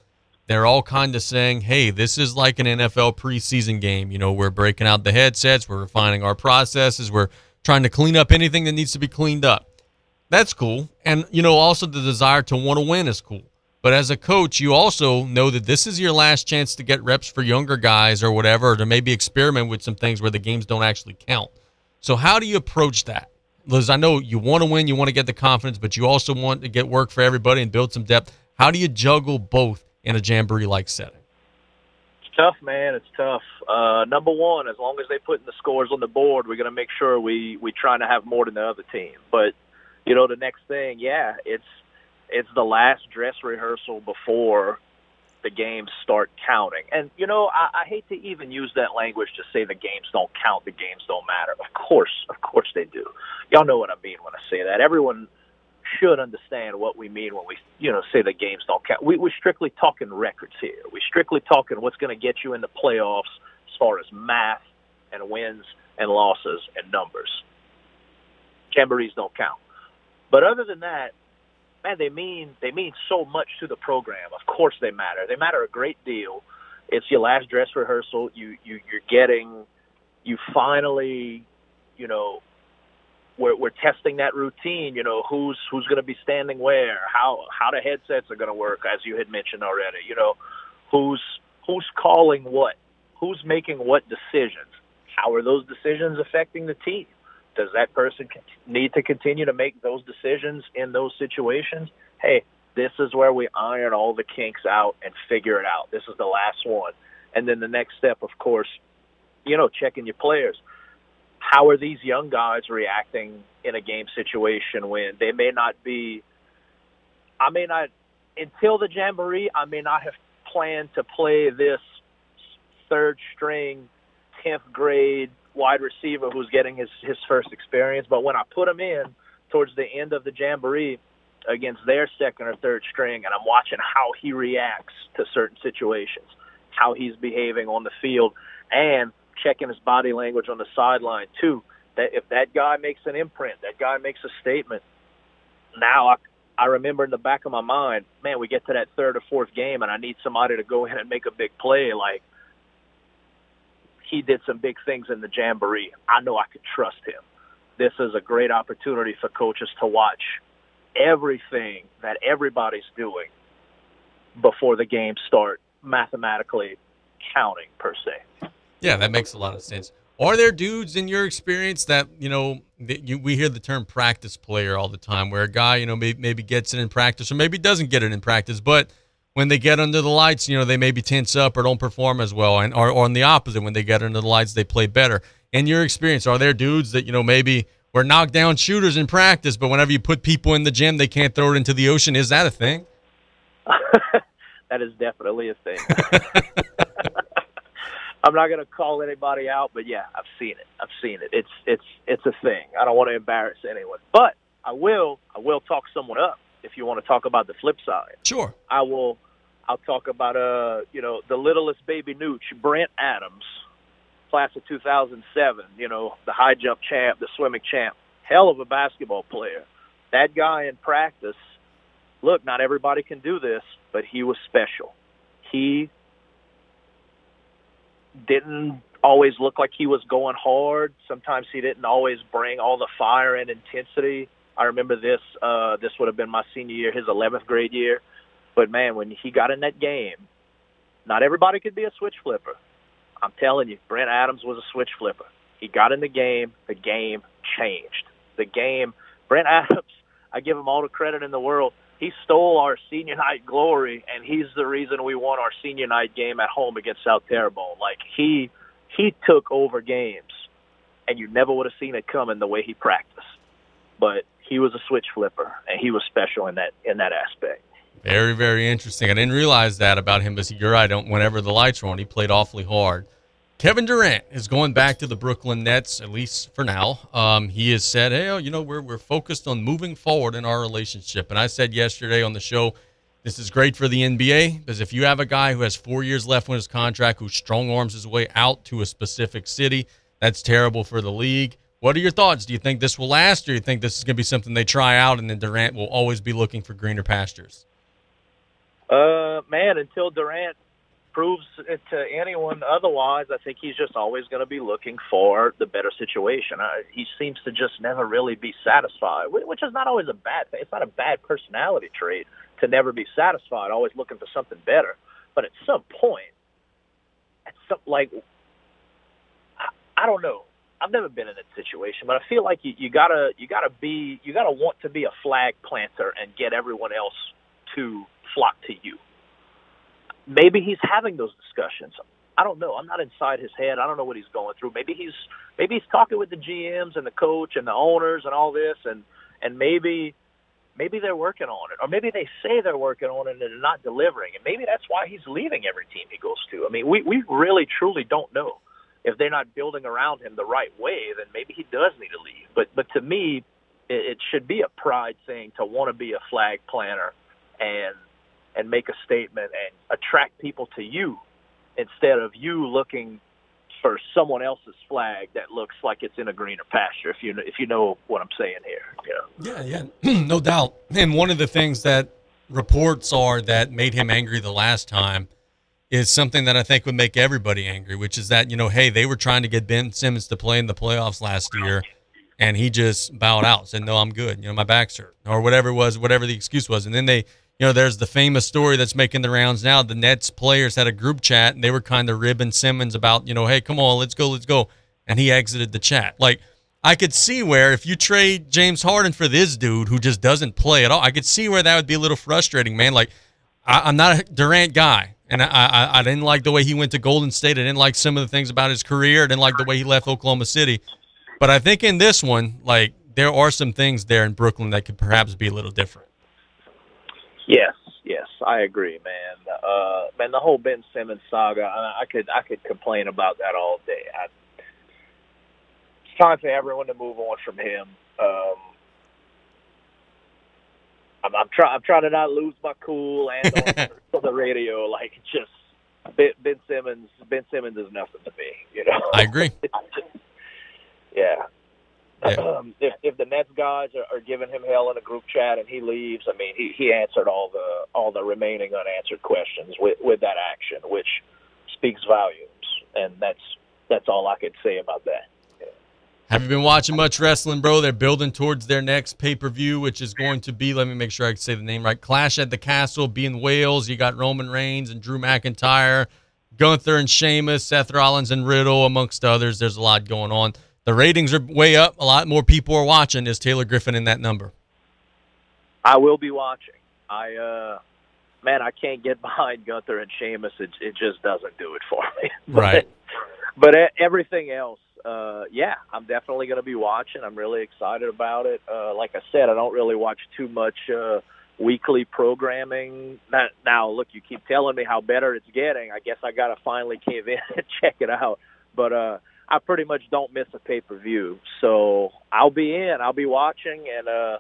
They're all kind of saying, "Hey, this is like an NFL preseason game. You know, we're breaking out the headsets, we're refining our processes, we're trying to clean up anything that needs to be cleaned up. That's cool. And, you know, also the desire to want to win is cool. But as a coach, you also know that this is your last chance to get reps for younger guys or whatever, or to maybe experiment with some things where the games don't actually count. So, how do you approach that? Liz, I know you want to win, you want to get the confidence, but you also want to get work for everybody and build some depth. How do you juggle both in a jamboree like setting? Tough, man. It's tough. Uh, number one, as long as they put in the scores on the board, we're going to make sure we we trying to have more than the other team. But you know, the next thing, yeah, it's It's the last dress rehearsal before the games start counting. And you know, I, I hate to even use that language to say the games don't count, the games don't matter. Of course, of course they do. Y'all know what I mean when I say that. Everyone should understand what we mean when we, you know, say the games don't count. We, we're strictly talking records here. We're strictly talking what's going to get you in the playoffs as far as math and wins and losses and numbers. Jamborees don't count. But other than that, man, they mean they mean so much to the program. Of course, they matter. They matter a great deal. It's your last dress rehearsal. You you you're getting you finally, you know, we're we're testing that routine. You know, who's who's going to be standing where, how how the headsets are going to work, as you had mentioned already. You know, who's who's calling what, who's making what decisions. How are those decisions affecting the team? Does that person need to continue to make those decisions in those situations? Hey, this is where we iron all the kinks out and figure it out. This is the last one. And then the next step, of course, you know, checking your players. How are these young guys reacting in a game situation when they may not be, I may not, until the Jamboree, I may not have planned to play this third string, 10th grade wide receiver who's getting his his first experience. But when I put him in towards the end of the jamboree against their second or third string, and I'm watching how he reacts to certain situations, how he's behaving on the field, and checking his body language on the sideline too. That if that guy makes an imprint, that guy makes a statement. Now I I remember in the back of my mind, man, we get to that third or fourth game, and I need somebody to go in and make a big play. Like he did some big things in the jamboree. I know I could trust him. This is a great opportunity for coaches to watch everything that everybody's doing before the games start mathematically counting per se. Yeah, that makes a lot of sense. Are there dudes in your experience that you know that you, we hear the term practice player all the time, where a guy you know maybe, maybe gets it in practice or maybe doesn't get it in practice, but when they get under the lights, you know, they maybe tense up or don't perform as well, and or, or on the opposite, when they get under the lights, they play better. In your experience, are there dudes that you know maybe were knockdown shooters in practice, but whenever you put people in the gym, they can't throw it into the ocean? Is that a thing? that is definitely a thing. I'm not going to call anybody out, but yeah, I've seen it. I've seen it. It's it's it's a thing. I don't want to embarrass anyone, but I will. I will talk someone up if you want to talk about the flip side. Sure. I will. I'll talk about uh, you know, the littlest baby nooch, Brent Adams, class of 2007. You know, the high jump champ, the swimming champ, hell of a basketball player. That guy in practice. Look, not everybody can do this, but he was special. He didn't always look like he was going hard. Sometimes he didn't always bring all the fire and intensity I remember this. Uh, this would have been my senior year, his 11th grade year. But man, when he got in that game, not everybody could be a switch flipper. I'm telling you, Brent Adams was a switch flipper. He got in the game. The game changed. The game. Brent Adams. I give him all the credit in the world. He stole our senior night glory, and he's the reason we won our senior night game at home against South Terrebonne. Like he he took over games, and you never would have seen it coming the way he practiced. But he was a switch flipper, and he was special in that in that aspect. Very, very interesting. I didn't realize that about him, but you're right. Whenever the lights were on, he played awfully hard. Kevin Durant is going back to the Brooklyn Nets, at least for now. Um, he has said, hey, you know, we're, we're focused on moving forward in our relationship. And I said yesterday on the show, this is great for the NBA because if you have a guy who has four years left on his contract who strong arms his way out to a specific city, that's terrible for the league. What are your thoughts? Do you think this will last, or do you think this is going to be something they try out, and then Durant will always be looking for greener pastures? Uh, man, until Durant proves it to anyone otherwise, I think he's just always going to be looking for the better situation. Uh, he seems to just never really be satisfied, which is not always a bad thing. It's not a bad personality trait to never be satisfied, always looking for something better. But at some point, at some like, I, I don't know. I've never been in that situation, but I feel like you, you gotta you gotta be you gotta want to be a flag planter and get everyone else to flock to you. Maybe he's having those discussions. I don't know. I'm not inside his head. I don't know what he's going through. Maybe he's maybe he's talking with the GMs and the coach and the owners and all this, and and maybe maybe they're working on it, or maybe they say they're working on it and they're not delivering, and maybe that's why he's leaving every team he goes to. I mean, we we really truly don't know if they're not building around him the right way, then maybe he does need to leave. But but to me, it, it should be a pride thing to want to be a flag planter and and make a statement and attract people to you instead of you looking for someone else's flag that looks like it's in a greener pasture. If you if you know what I'm saying here. Yeah, yeah, no doubt. And one of the things that reports are that made him angry the last time is something that I think would make everybody angry, which is that you know, hey, they were trying to get Ben Simmons to play in the playoffs last year, and he just bowed out, said, "No, I'm good. You know, my back's hurt," or whatever it was, whatever the excuse was, and then they you know, there's the famous story that's making the rounds now. The Nets players had a group chat and they were kind of ribbing Simmons about, you know, hey, come on, let's go, let's go. And he exited the chat. Like, I could see where if you trade James Harden for this dude who just doesn't play at all, I could see where that would be a little frustrating, man. Like, I, am not a Durant guy, and I, I, I didn't like the way he went to Golden State. I didn't like some of the things about his career. I didn't like the way he left Oklahoma City. But I think in this one, like, there are some things there in Brooklyn that could perhaps be a little different. Yes, yes, I agree, man. Uh, man, the whole Ben Simmons saga, I, I could I could complain about that all day. I, it's time for everyone to move on from him. Um, I'm, I'm trying. I'm trying to not lose my cool and on the radio. Like just Ben, ben Simmons. Ben Simmons is nothing to me. You know. I agree. yeah. Um, if, if the Nets guys are, are giving him hell in a group chat and he leaves, I mean, he, he answered all the all the remaining unanswered questions with with that action, which speaks volumes, and that's that's all I could say about that. Have you been watching much wrestling, bro? They're building towards their next pay per view, which is going to be, let me make sure I can say the name right Clash at the Castle, be in Wales. You got Roman Reigns and Drew McIntyre, Gunther and Sheamus, Seth Rollins and Riddle, amongst others. There's a lot going on. The ratings are way up. A lot more people are watching. Is Taylor Griffin in that number? I will be watching. I, uh, man, I can't get behind Gunther and Sheamus. It, it just doesn't do it for me. but, right. But everything else, uh, yeah, I'm definitely going to be watching. I'm really excited about it. Uh, like I said, I don't really watch too much uh, weekly programming. Now, now, look, you keep telling me how better it's getting. I guess I got to finally cave in and check it out. But uh, I pretty much don't miss a pay per view. So I'll be in. I'll be watching, and uh,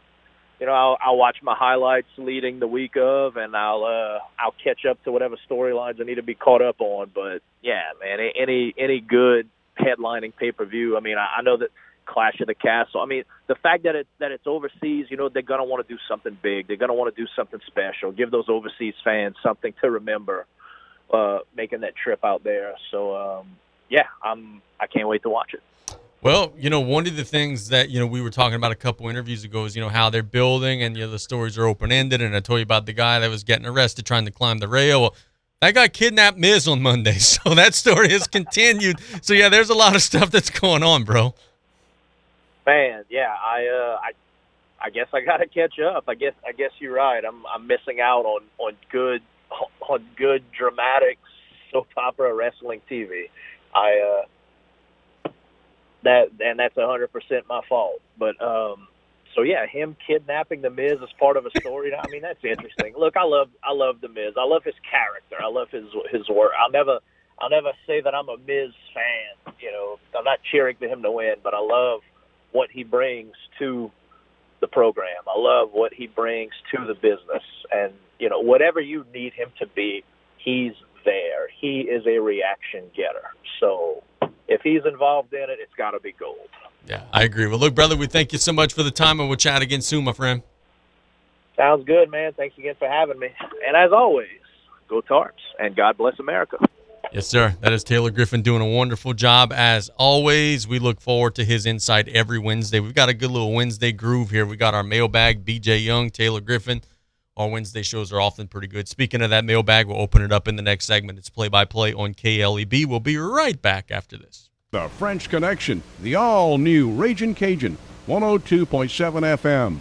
you know, I'll, I'll watch my highlights leading the week of, and I'll uh, I'll catch up to whatever storylines I need to be caught up on. But yeah, man, any any good headlining pay per view. I mean, I, I know that Clash of the Castle. I mean, the fact that it that it's overseas, you know, they're gonna want to do something big. They're gonna want to do something special. Give those overseas fans something to remember uh, making that trip out there. So um, yeah, I'm I can't wait to watch it. Well, you know, one of the things that you know we were talking about a couple interviews ago is you know how they're building and you know the stories are open ended, and I told you about the guy that was getting arrested trying to climb the rail. Well, that guy kidnapped Miz on Monday, so that story has continued. So yeah, there's a lot of stuff that's going on, bro. Man, yeah, I uh, I I guess I got to catch up. I guess I guess you're right. I'm I'm missing out on on good on good dramatic soap opera wrestling TV. I uh, that and that's a hundred percent my fault. But um, so yeah, him kidnapping the Miz as part of a story. I mean, that's interesting. Look, I love I love the Miz. I love his character. I love his his work. I'll never I'll never say that I'm a Miz fan. You know, I'm not cheering for him to win, but I love what he brings to the program. I love what he brings to the business, and you know, whatever you need him to be, he's there. He is a reaction getter. So if he's involved in it, it's got to be gold. Yeah, I agree. Well, look, brother, we thank you so much for the time, and we'll chat again soon, my friend. Sounds good, man. Thanks again for having me. And as always, go Tarps, and God bless America. Yes, sir. That is Taylor Griffin doing a wonderful job as always. We look forward to his insight every Wednesday. We've got a good little Wednesday groove here. We got our mailbag, BJ Young, Taylor Griffin. Our Wednesday shows are often pretty good. Speaking of that mailbag, we'll open it up in the next segment. It's play by play on KLEB. We'll be right back after this. The French Connection, the all new Raging Cajun, 102.7 FM.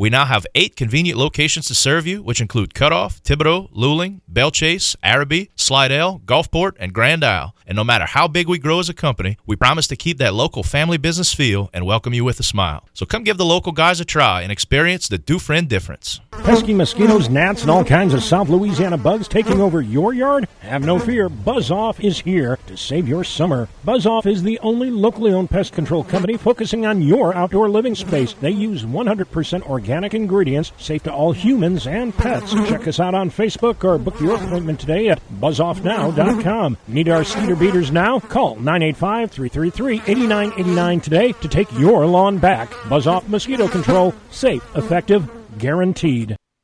We now have eight convenient locations to serve you, which include Cutoff, Thibodaux, Luling, Belle Chasse, Arabi, Slidell, Gulfport, and Grand Isle. And no matter how big we grow as a company, we promise to keep that local family business feel and welcome you with a smile. So come give the local guys a try and experience the Dufresne difference. Pesky mosquitoes, gnats, and all kinds of South Louisiana bugs taking over your yard? Have no fear, Buzz Off is here to save your summer. Buzz Off is the only locally owned pest control company focusing on your outdoor living space. They use 100% organic ingredients, safe to all humans and pets. Check us out on Facebook or book your appointment today at buzzoffnow.com. Need our cedar beaters now? Call 985 333 8989 today to take your lawn back. Buzz Off Mosquito Control. Safe, effective, guaranteed.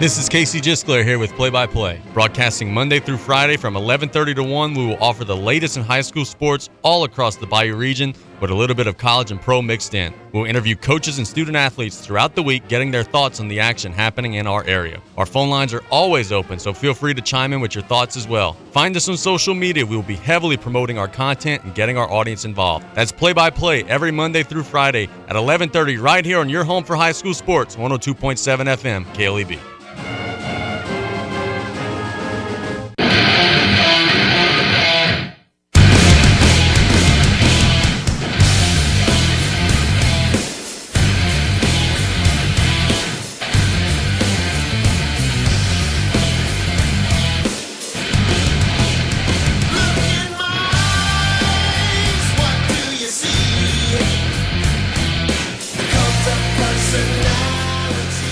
This is Casey Gisclair here with Play by Play, broadcasting Monday through Friday from 11:30 to 1. We will offer the latest in high school sports all across the Bayou region, with a little bit of college and pro mixed in. We'll interview coaches and student athletes throughout the week, getting their thoughts on the action happening in our area. Our phone lines are always open, so feel free to chime in with your thoughts as well. Find us on social media. We will be heavily promoting our content and getting our audience involved. That's Play by Play every Monday through Friday at 11:30 right here on your home for high school sports, 102.7 FM KLEB. Bye.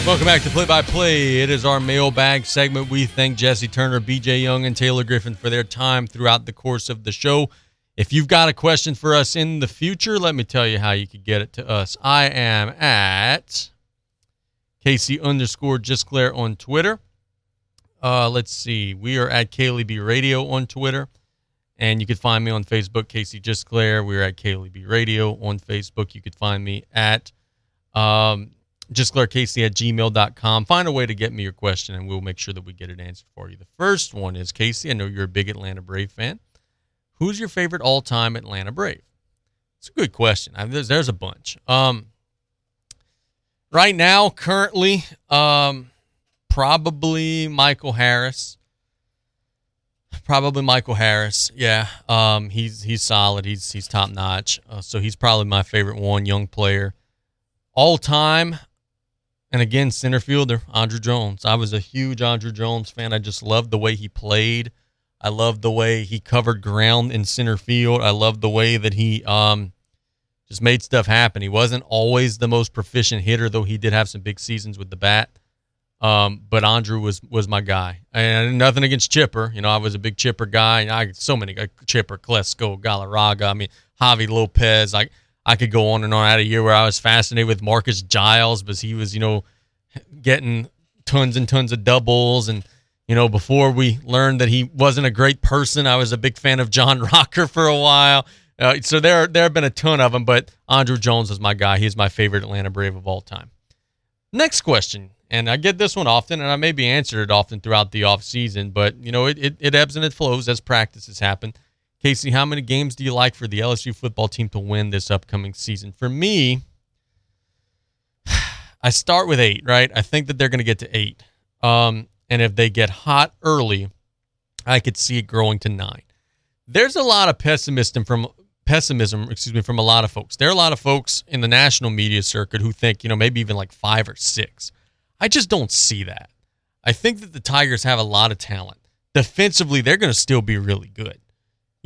Welcome back to Play by Play. It is our mailbag segment. We thank Jesse Turner, BJ Young, and Taylor Griffin for their time throughout the course of the show. If you've got a question for us in the future, let me tell you how you could get it to us. I am at Casey underscore Gisclair on Twitter. Uh, let's see. We are at KLEB Radio on Twitter. And you could find me on Facebook, Casey Gisclair. We're at KLEB Radio on Facebook. You could find me at um, GisclairCasey at gmail.com. Find a way to get me your question, and we'll make sure that we get it answered for you. The first one is Casey. I know you're a big Atlanta Brave fan. Who's your favorite all time Atlanta Brave? It's a good question. I mean, there's, there's a bunch. Um, right now, currently, um, probably Michael Harris. Probably Michael Harris. Yeah, um, he's he's solid. He's he's top notch. Uh, so he's probably my favorite one, young player. All time, and again, center fielder, Andruw Jones. I was a huge Andruw Jones fan. I just loved the way he played. I loved the way he covered ground in center field. I loved the way that he um, just made stuff happen. He wasn't always the most proficient hitter, though he did have some big seasons with the bat. Um, but Andruw was was my guy, and nothing against Chipper. You know, I was a big Chipper guy. I so many like Chipper, Klesko, Galarraga. I mean, Javy Lopez. Like I could go on and on. I had a year where I was fascinated with Marcus Giles because he was, you know, getting tons and tons of doubles. And, you know, before we learned that he wasn't a great person, I was a big fan of John Rocker for a while. Uh, so there, there have been a ton of them, but Andruw Jones is my guy. He's my favorite Atlanta Brave of all time. Next question, and I get this one often, and I maybe answered it often throughout the off season, but you know it, it, it ebbs and it flows as practices happen. Casey, how many games do you like for the LSU football team to win this upcoming season? For me, I start with eight, right? I think that they're going to get to eight. Um, and if they get hot early, I could see it growing to nine. There's a lot of pessimism from pessimism, excuse me, from a lot of folks. There are a lot of folks in the national media circuit who think, you know, maybe even like five or six. I just don't see that. I think that the Tigers have a lot of talent. Defensively, they're going to still be really good.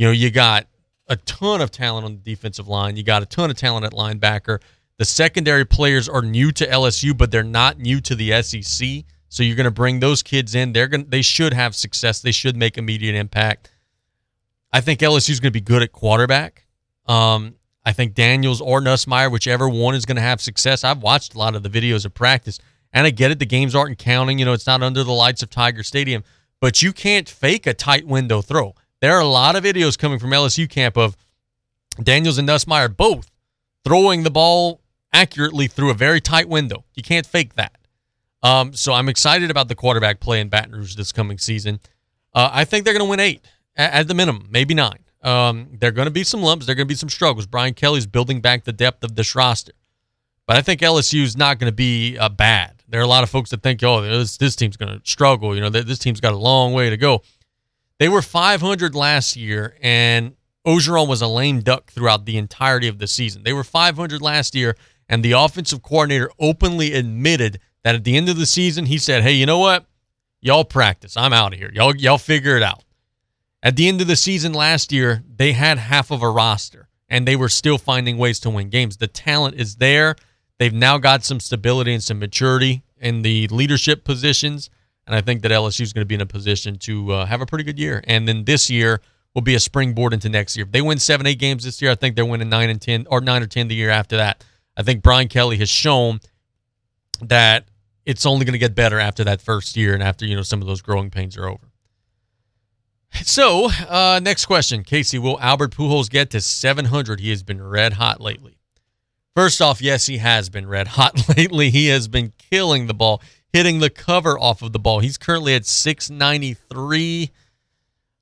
You know, you got a ton of talent on the defensive line. You got a ton of talent at linebacker. The secondary players are new to LSU, but they're not new to the SEC. So you're going to bring those kids in. They're going they should have success. They should make immediate impact. I think LSU is going to be good at quarterback. Um, I think Daniels or Nussmeier, whichever one is going to have success. I've watched a lot of the videos of practice, and I get it. The games aren't counting. You know, it's not under the lights of Tiger Stadium, but you can't fake a tight window throw. There are a lot of videos coming from LSU camp of Daniels and Nussmeier both throwing the ball accurately through a very tight window. You can't fake that. Um, so I'm excited about the quarterback play in Baton Rouge this coming season. Uh, I think they're going to win eight at, at, the minimum, maybe nine. Um, there are going to be some lumps. There are going to be some struggles. Brian Kelly's building back the depth of this roster. But I think LSU is not going to be uh, bad. There are a lot of folks that think, oh, this, this team's going to struggle. You know, this team's got a long way to go. They were 500 last year, and Orgeron was a lame duck throughout the entirety of the season. They were 500 last year, and the offensive coordinator openly admitted that at the end of the season, he said, hey, you know what? Y'all practice. I'm out of here. Y'all, y'all figure it out. At the end of the season last year, they had half of a roster, and they were still finding ways to win games. The talent is there. They've now got some stability and some maturity in the leadership positions. And I think that LSU is going to be in a position to uh, have a pretty good year. And then this year will be a springboard into next year. If they win seven, eight games this year, I think they're winning nine and ten or nine or ten the year after that. I think Brian Kelly has shown that it's only going to get better after that first year and after you know some of those growing pains are over. So, uh, next question, Casey, will Albert Pujols get to 700? He has been red hot lately. First off, yes, he has been red hot lately. He has been killing the ball hitting the cover off of the ball. He's currently at 693.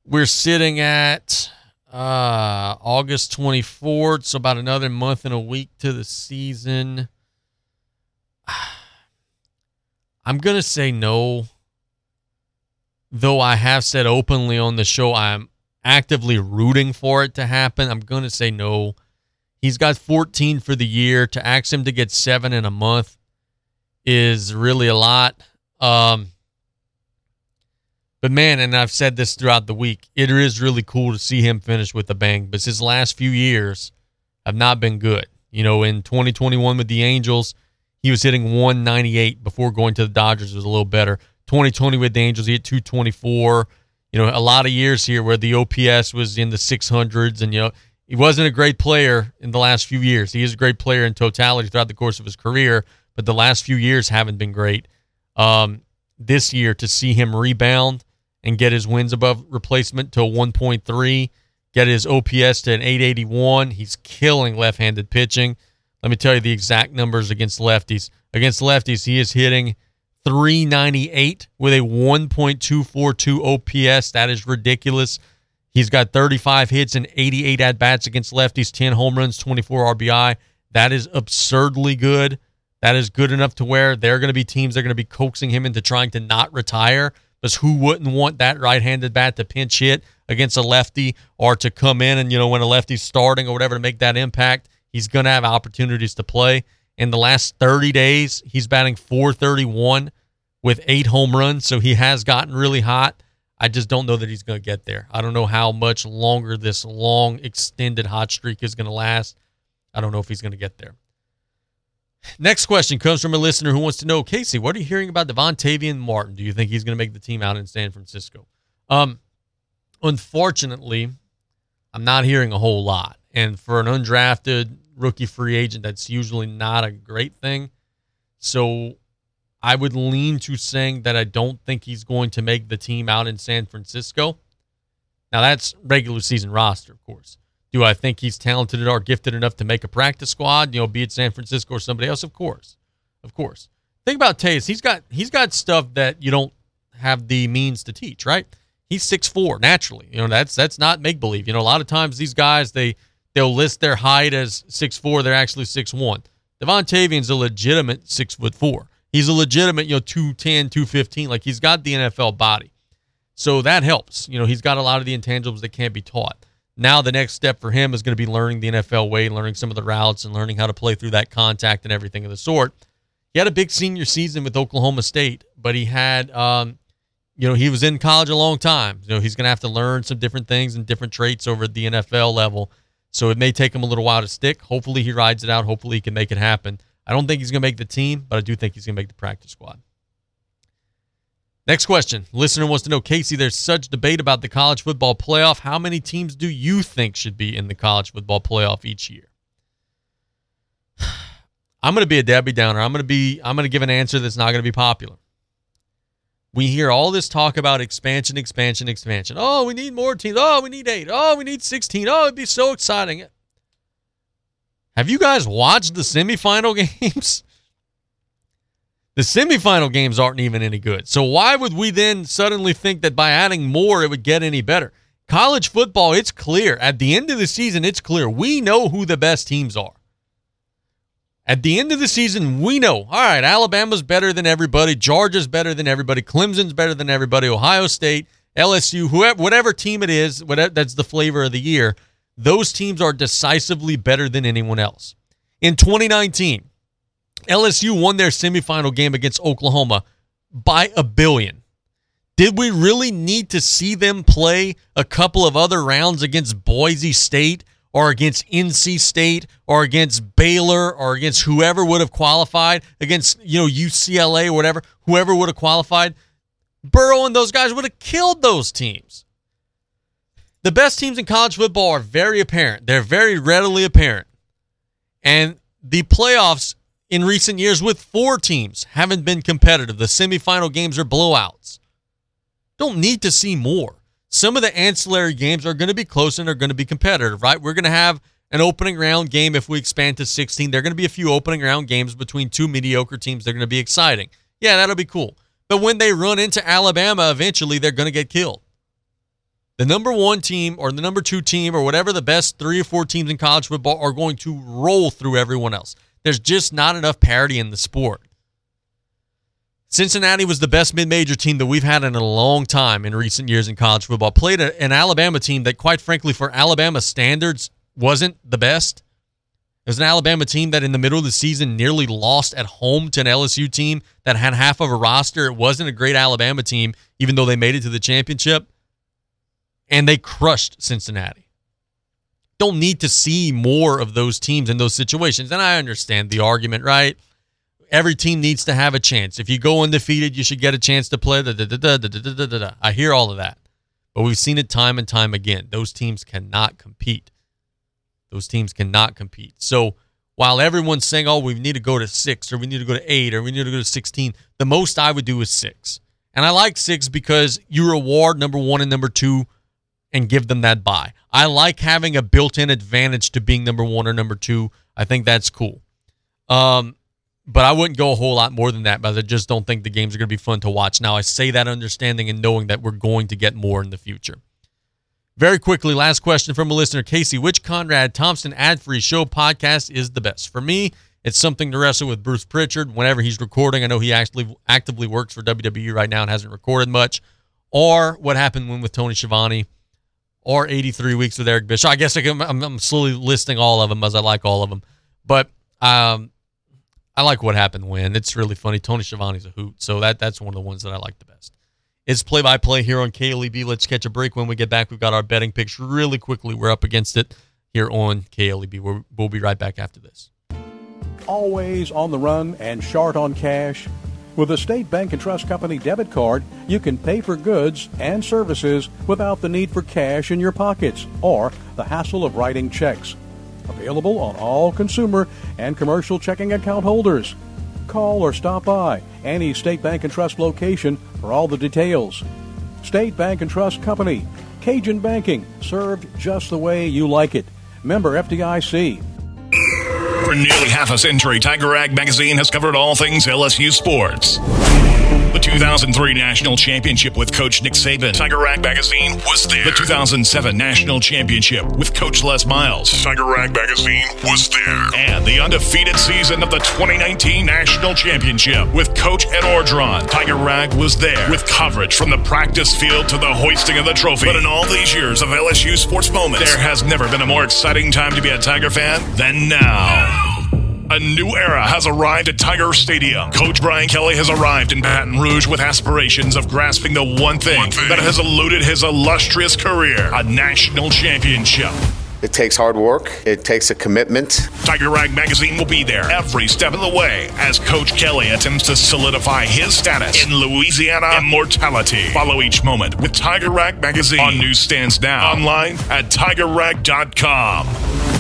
We're sitting at uh, August 24th, so about another month and a week to the season. I'm going to say no. Though I have said openly on the show I'm actively rooting for it to happen, I'm going to say no. He's got 14 for the year. To ask him to get seven in a month is really a lot. Um, but man, and I've said this throughout the week, it is really cool to see him finish with a bang. But his last few years have not been good. You know, in 2021 with the Angels, he was hitting 198 before going to the Dodgers. It was a little better. 2020 with the Angels, he hit 224. You know, a lot of years here where the OPS was in the 600s, and you know he wasn't a great player in the last few years. He is a great player in totality throughout the course of his career, but the last few years haven't been great. Um, this year, to see him rebound and get his wins above replacement to 1.3, get his OPS to an 881, he's killing left handed pitching. Let me tell you the exact numbers against lefties. Against lefties, he is hitting 398 with a 1.242 OPS. That is ridiculous. He's got 35 hits and 88 at bats against lefties, 10 home runs, 24 RBI. That is absurdly good. That is good enough to where there are going to be teams that are going to be coaxing him into trying to not retire. Because who wouldn't want that right-handed bat to pinch hit against a lefty or to come in and you know when a lefty's starting or whatever to make that impact? He's going to have opportunities to play. In the last 30 days, he's batting 431 with eight home runs, so he has gotten really hot. I just don't know that he's going to get there. I don't know how much longer this long, extended hot streak is going to last. I don't know if he's going to get there. Next question comes from a listener who wants to know, Casey, what are you hearing about Devontavian Martin? Do you think he's going to make the team out in San Francisco? Um, unfortunately, I'm not hearing a whole lot. And for an undrafted rookie free agent, that's usually not a great thing. So I would lean to saying that I don't think he's going to make the team out in San Francisco. Now, that's regular season roster, of course. Do I think he's talented or gifted enough to make a practice squad? You know, be it San Francisco or somebody else. Of course, of course. Think about Tays. He's got he's got stuff that you don't have the means to teach. Right? He's six four naturally. You know, that's that's not make believe. You know, a lot of times these guys they they'll list their height as six four. They're actually six one. Devon Tavian's a legitimate six foot four. He's a legitimate, you know, 210, 215. Like he's got the NFL body. So that helps. You know, he's got a lot of the intangibles that can't be taught. Now the next step for him is going to be learning the NFL way, learning some of the routes and learning how to play through that contact and everything of the sort. He had a big senior season with Oklahoma State, but he had um, you know, he was in college a long time. You know, he's going to have to learn some different things and different traits over at the NFL level. So it may take him a little while to stick. Hopefully he rides it out. Hopefully he can make it happen. I don't think he's going to make the team, but I do think he's going to make the practice squad. Next question. Listener wants to know, Casey, there's such debate about the college football playoff. How many teams do you think should be in the college football playoff each year? I'm going to be a Debbie Downer. I'm going to be I'm going to give an answer that's not going to be popular we hear all this talk about expansion, expansion, expansion. Oh, we need more teams. Oh, we need eight. Oh, we need 16. Oh, it'd be so exciting. Have you guys watched the semifinal games? The semifinal games aren't even any good. So why would we then suddenly think that by adding more it would get any better? College football, it's clear. At the end of the season, it's clear. We know who the best teams are. At the end of the season, we know, all right, Alabama's better than everybody, Georgia's better than everybody, Clemson's better than everybody, Ohio State, LSU, whoever, whatever team it is, whatever, that's the flavor of the year. Those teams are decisively better than anyone else. In 2019, LSU won their semifinal game against Oklahoma by a billion. Did we really need to see them play a couple of other rounds against Boise State or against NC State or against Baylor or against whoever would have qualified, against, you know, UCLA or whatever, whoever would have qualified, Burrow and those guys would have killed those teams. The best teams in college football are very apparent. They're very readily apparent. And the playoffs in recent years with four teams haven't been competitive. The semifinal games are blowouts. Don't need to see more some of the ancillary games are going to be close and are going to be competitive, right? We're going to have an opening round game if we expand to 16. There are going to be a few opening round games between two mediocre teams. They're going to be exciting. Yeah, that'll be cool. But when they run into Alabama, eventually they're going to get killed. The number one team or the number two team or whatever the best three or four teams in college football are going to roll through everyone else. There's just not enough parity in the sport. Cincinnati was the best mid-major team that we've had in a long time in recent years in college football. Played a, an Alabama team that, quite frankly, for Alabama standards, wasn't the best. It was an Alabama team that, in the middle of the season, nearly lost at home to an LSU team that had half of a roster. It wasn't a great Alabama team, even though they made it to the championship, and they crushed Cincinnati. Don't need to see more of those teams in those situations, and I understand the argument, right? every team needs to have a chance. If you go undefeated, you should get a chance to play. I hear all of that. But we've seen it time and time again. Those teams cannot compete. Those teams cannot compete. So while everyone's saying, oh, we need to go to six or we need to go to eight or we need to go to 16, the most I would do is six. And I like six because you reward number one and number two and give them that buy. I like having a built in advantage to being number one or number two. I think that's cool. Um, but I wouldn't go a whole lot more than that. But I just don't think the games are going to be fun to watch. Now I say that understanding and knowing that we're going to get more in the future. Very quickly, last question from a listener, Casey. Which Conrad Thompson ad-free show podcast is the best? For me, it's something to wrestle with Bruce Pritchard whenever he's recording. I know he actually actively works for WWE right now and hasn't recorded much. Or what happened when with Tony Schiavone, or 83 weeks with Eric Bischoff. I guess I am I'm slowly listing all of them as I like all of them. But um, I like what happened when. It's really funny. Tony Schiavone's a hoot, so that that's one of the ones that I like the best. It's play by play here on KLEB. Let's catch a break. When we get back, we've got our betting picks really quickly. We're up against it here on KLEB. We'll, we'll be right back after this. Always on the run and short on cash. With a State Bank and Trust Company debit card, you can pay for goods and services without the need for cash in your pockets or the hassle of writing checks. Available on all consumer and commercial checking account holders. Call or stop by any State Bank and Trust location for all the details. State Bank and Trust Company. Cajun Banking, served just the way you like it. Member FDIC. For nearly half a century, Tiger Rag magazine has covered all things LSU sports. The 2003 National Championship with Coach Nick Saban. Tiger Rag Magazine was there. The 2007 National Championship with Coach Les Miles. Tiger Rag Magazine was there. And the undefeated season of the 2019 National Championship with Coach Ed Orgeron. Tiger Rag was there with coverage from the practice field to the hoisting of the trophy. But in all these years of LSU sports moments, there has never been a more exciting time to be a Tiger fan than now. A new era has arrived at Tiger Stadium. Coach Brian Kelly has arrived in Baton Rouge with aspirations of grasping the one thing, one thing. that has eluded his illustrious career a national championship. It takes hard work. It takes a commitment. Tiger Rag Magazine will be there every step of the way as Coach Kelly attempts to solidify his status in Louisiana immortality. Follow each moment with Tiger Rag Magazine on newsstands now, online at tigerrag.com.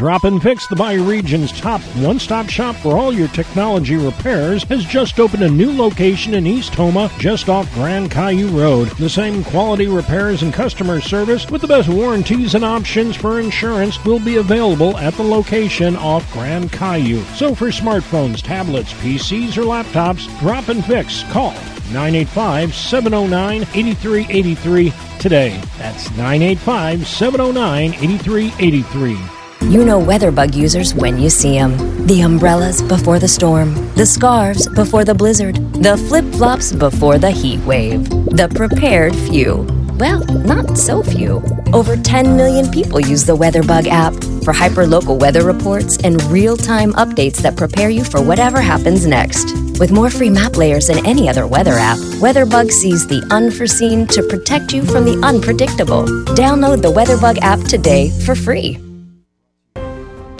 Drop and Fix, the Bay Region's top one stop shop for all your technology repairs, has just opened a new location in East Houma, just off Grand Caillou Road. The same quality repairs and customer service with the best warranties and options for insurance will be available at the location off Grand Caillou. So for smartphones, tablets, PCs, or laptops, Drop and Fix. Call 985 709 8383 today. That's 985 709 8383. You know WeatherBug users when you see them. The umbrellas before the storm, the scarves before the blizzard, the flip flops before the heat wave. The prepared few. Well, not so few. Over 10 million people use the WeatherBug app for hyperlocal weather reports and real time updates that prepare you for whatever happens next. With more free map layers than any other weather app, WeatherBug sees the unforeseen to protect you from the unpredictable. Download the WeatherBug app today for free.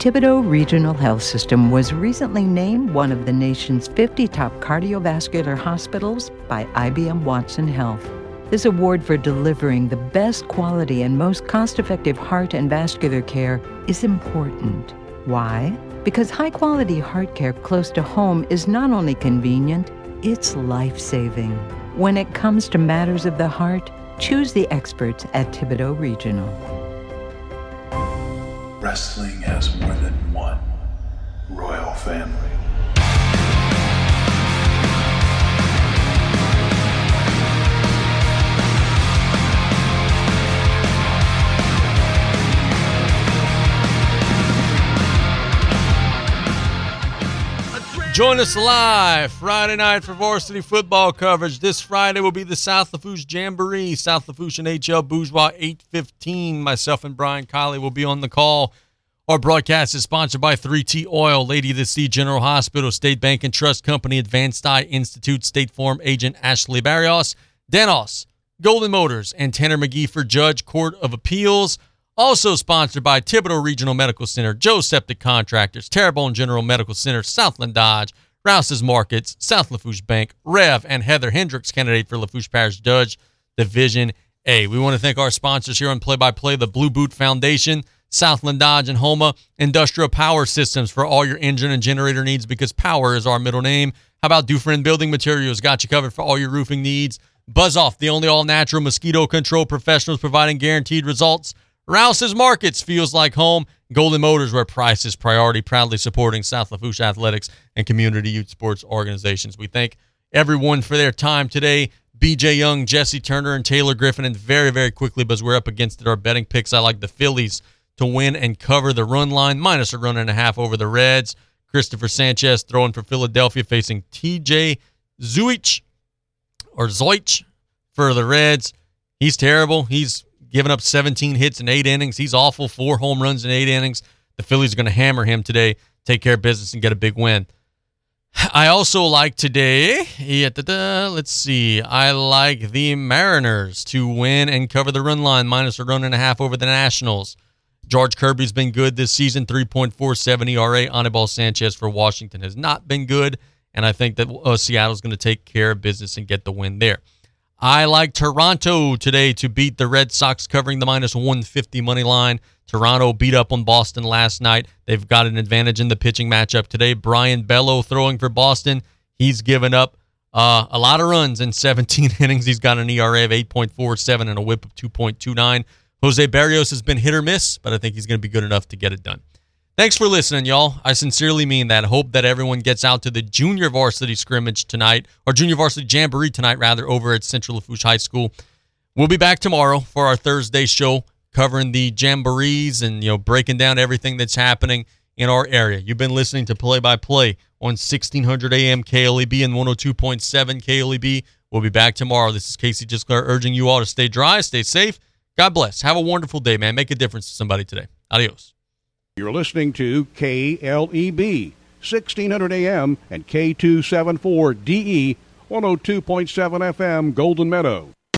Thibodaux Regional Health System was recently named one of the nation's 50 top cardiovascular hospitals by IBM Watson Health. This award for delivering the best quality and most cost effective heart and vascular care is important. Why? Because high quality heart care close to home is not only convenient, it's life saving. When it comes to matters of the heart, choose the experts at Thibodaux Regional. Wrestling has more than one royal family. Join us live Friday night for varsity football coverage. This Friday will be the South Lafourche Jamboree, South Lafourche and HL Bourgeois 815. Myself and Brian Kiley will be on the call. Our broadcast is sponsored by 3T Oil, Lady of the Sea General Hospital, State Bank and Trust Company, Advanced Eye Institute, State Farm agent Ashley Barrios, Danos, Golden Motors, and Tanner Magee for Judge Court of Appeals. Also sponsored by Thibodaux Regional Medical Center, Joe Septic Contractors, Terrebonne General Medical Center, Southland Dodge, Rouse's Markets, South Lafourche Bank, Rev, and Heather Hendricks, candidate for Lafourche Parish Judge, Division A. We want to thank our sponsors here on Play by Play, the Blue Boot Foundation, Southland Dodge and Houma, Industrial Power Systems for all your engine and generator needs because power is our middle name. How about Dufresne Building Materials? Got you covered for all your roofing needs. Buzz Off, the only all natural mosquito control professionals providing guaranteed results. Rouse's Markets feels like home. Golden Motors, where price is priority, proudly supporting South Lafourche athletics and community youth sports organizations. We thank everyone for their time today. BJ Young, Jesse Turner, and Taylor Griffin. And very, very quickly, because we're up against it, our betting picks. I like the Phillies to win and cover the run line, minus a run and a half over the Reds. Christopher Sanchez throwing for Philadelphia, facing TJ Zeuch or Zoich for the Reds. He's terrible. He's given up 17 hits in eight innings. He's awful. Four home runs in eight innings. The Phillies are going to hammer him today, take care of business, and get a big win. I also like today, let's see, I like the Mariners to win and cover the run line, minus a run and a half over the Nationals. George Kirby's been good this season, 3.47 ERA. Anibal Sanchez for Washington has not been good, and I think that uh, Seattle's going to take care of business and get the win there. I like Toronto today to beat the Red Sox, covering the minus 150 money line. Toronto beat up on Boston last night. They've got an advantage in the pitching matchup today. Brayan Bello throwing for Boston. He's given up uh, a lot of runs in 17 innings. He's got an ERA of 8.47 and a whip of 2.29. Jose Berrios has been hit or miss, but I think he's going to be good enough to get it done. Thanks for listening, y'all. I sincerely mean that. Hope that everyone gets out to the junior varsity scrimmage tonight, or junior varsity jamboree tonight, rather, over at Central Lafourche High School. We'll be back tomorrow for our Thursday show covering the jamborees and, you know, breaking down everything that's happening in our area. You've been listening to Play by Play on 1600 AM KLEB and 102.7 KLEB. We'll be back tomorrow. This is Casey Gisclair urging you all to stay dry, stay safe. God bless. Have a wonderful day, man. Make a difference to somebody today. Adios. You're listening to KLEB, 1600 AM and K274DE, 102.7 FM, Golden Meadow.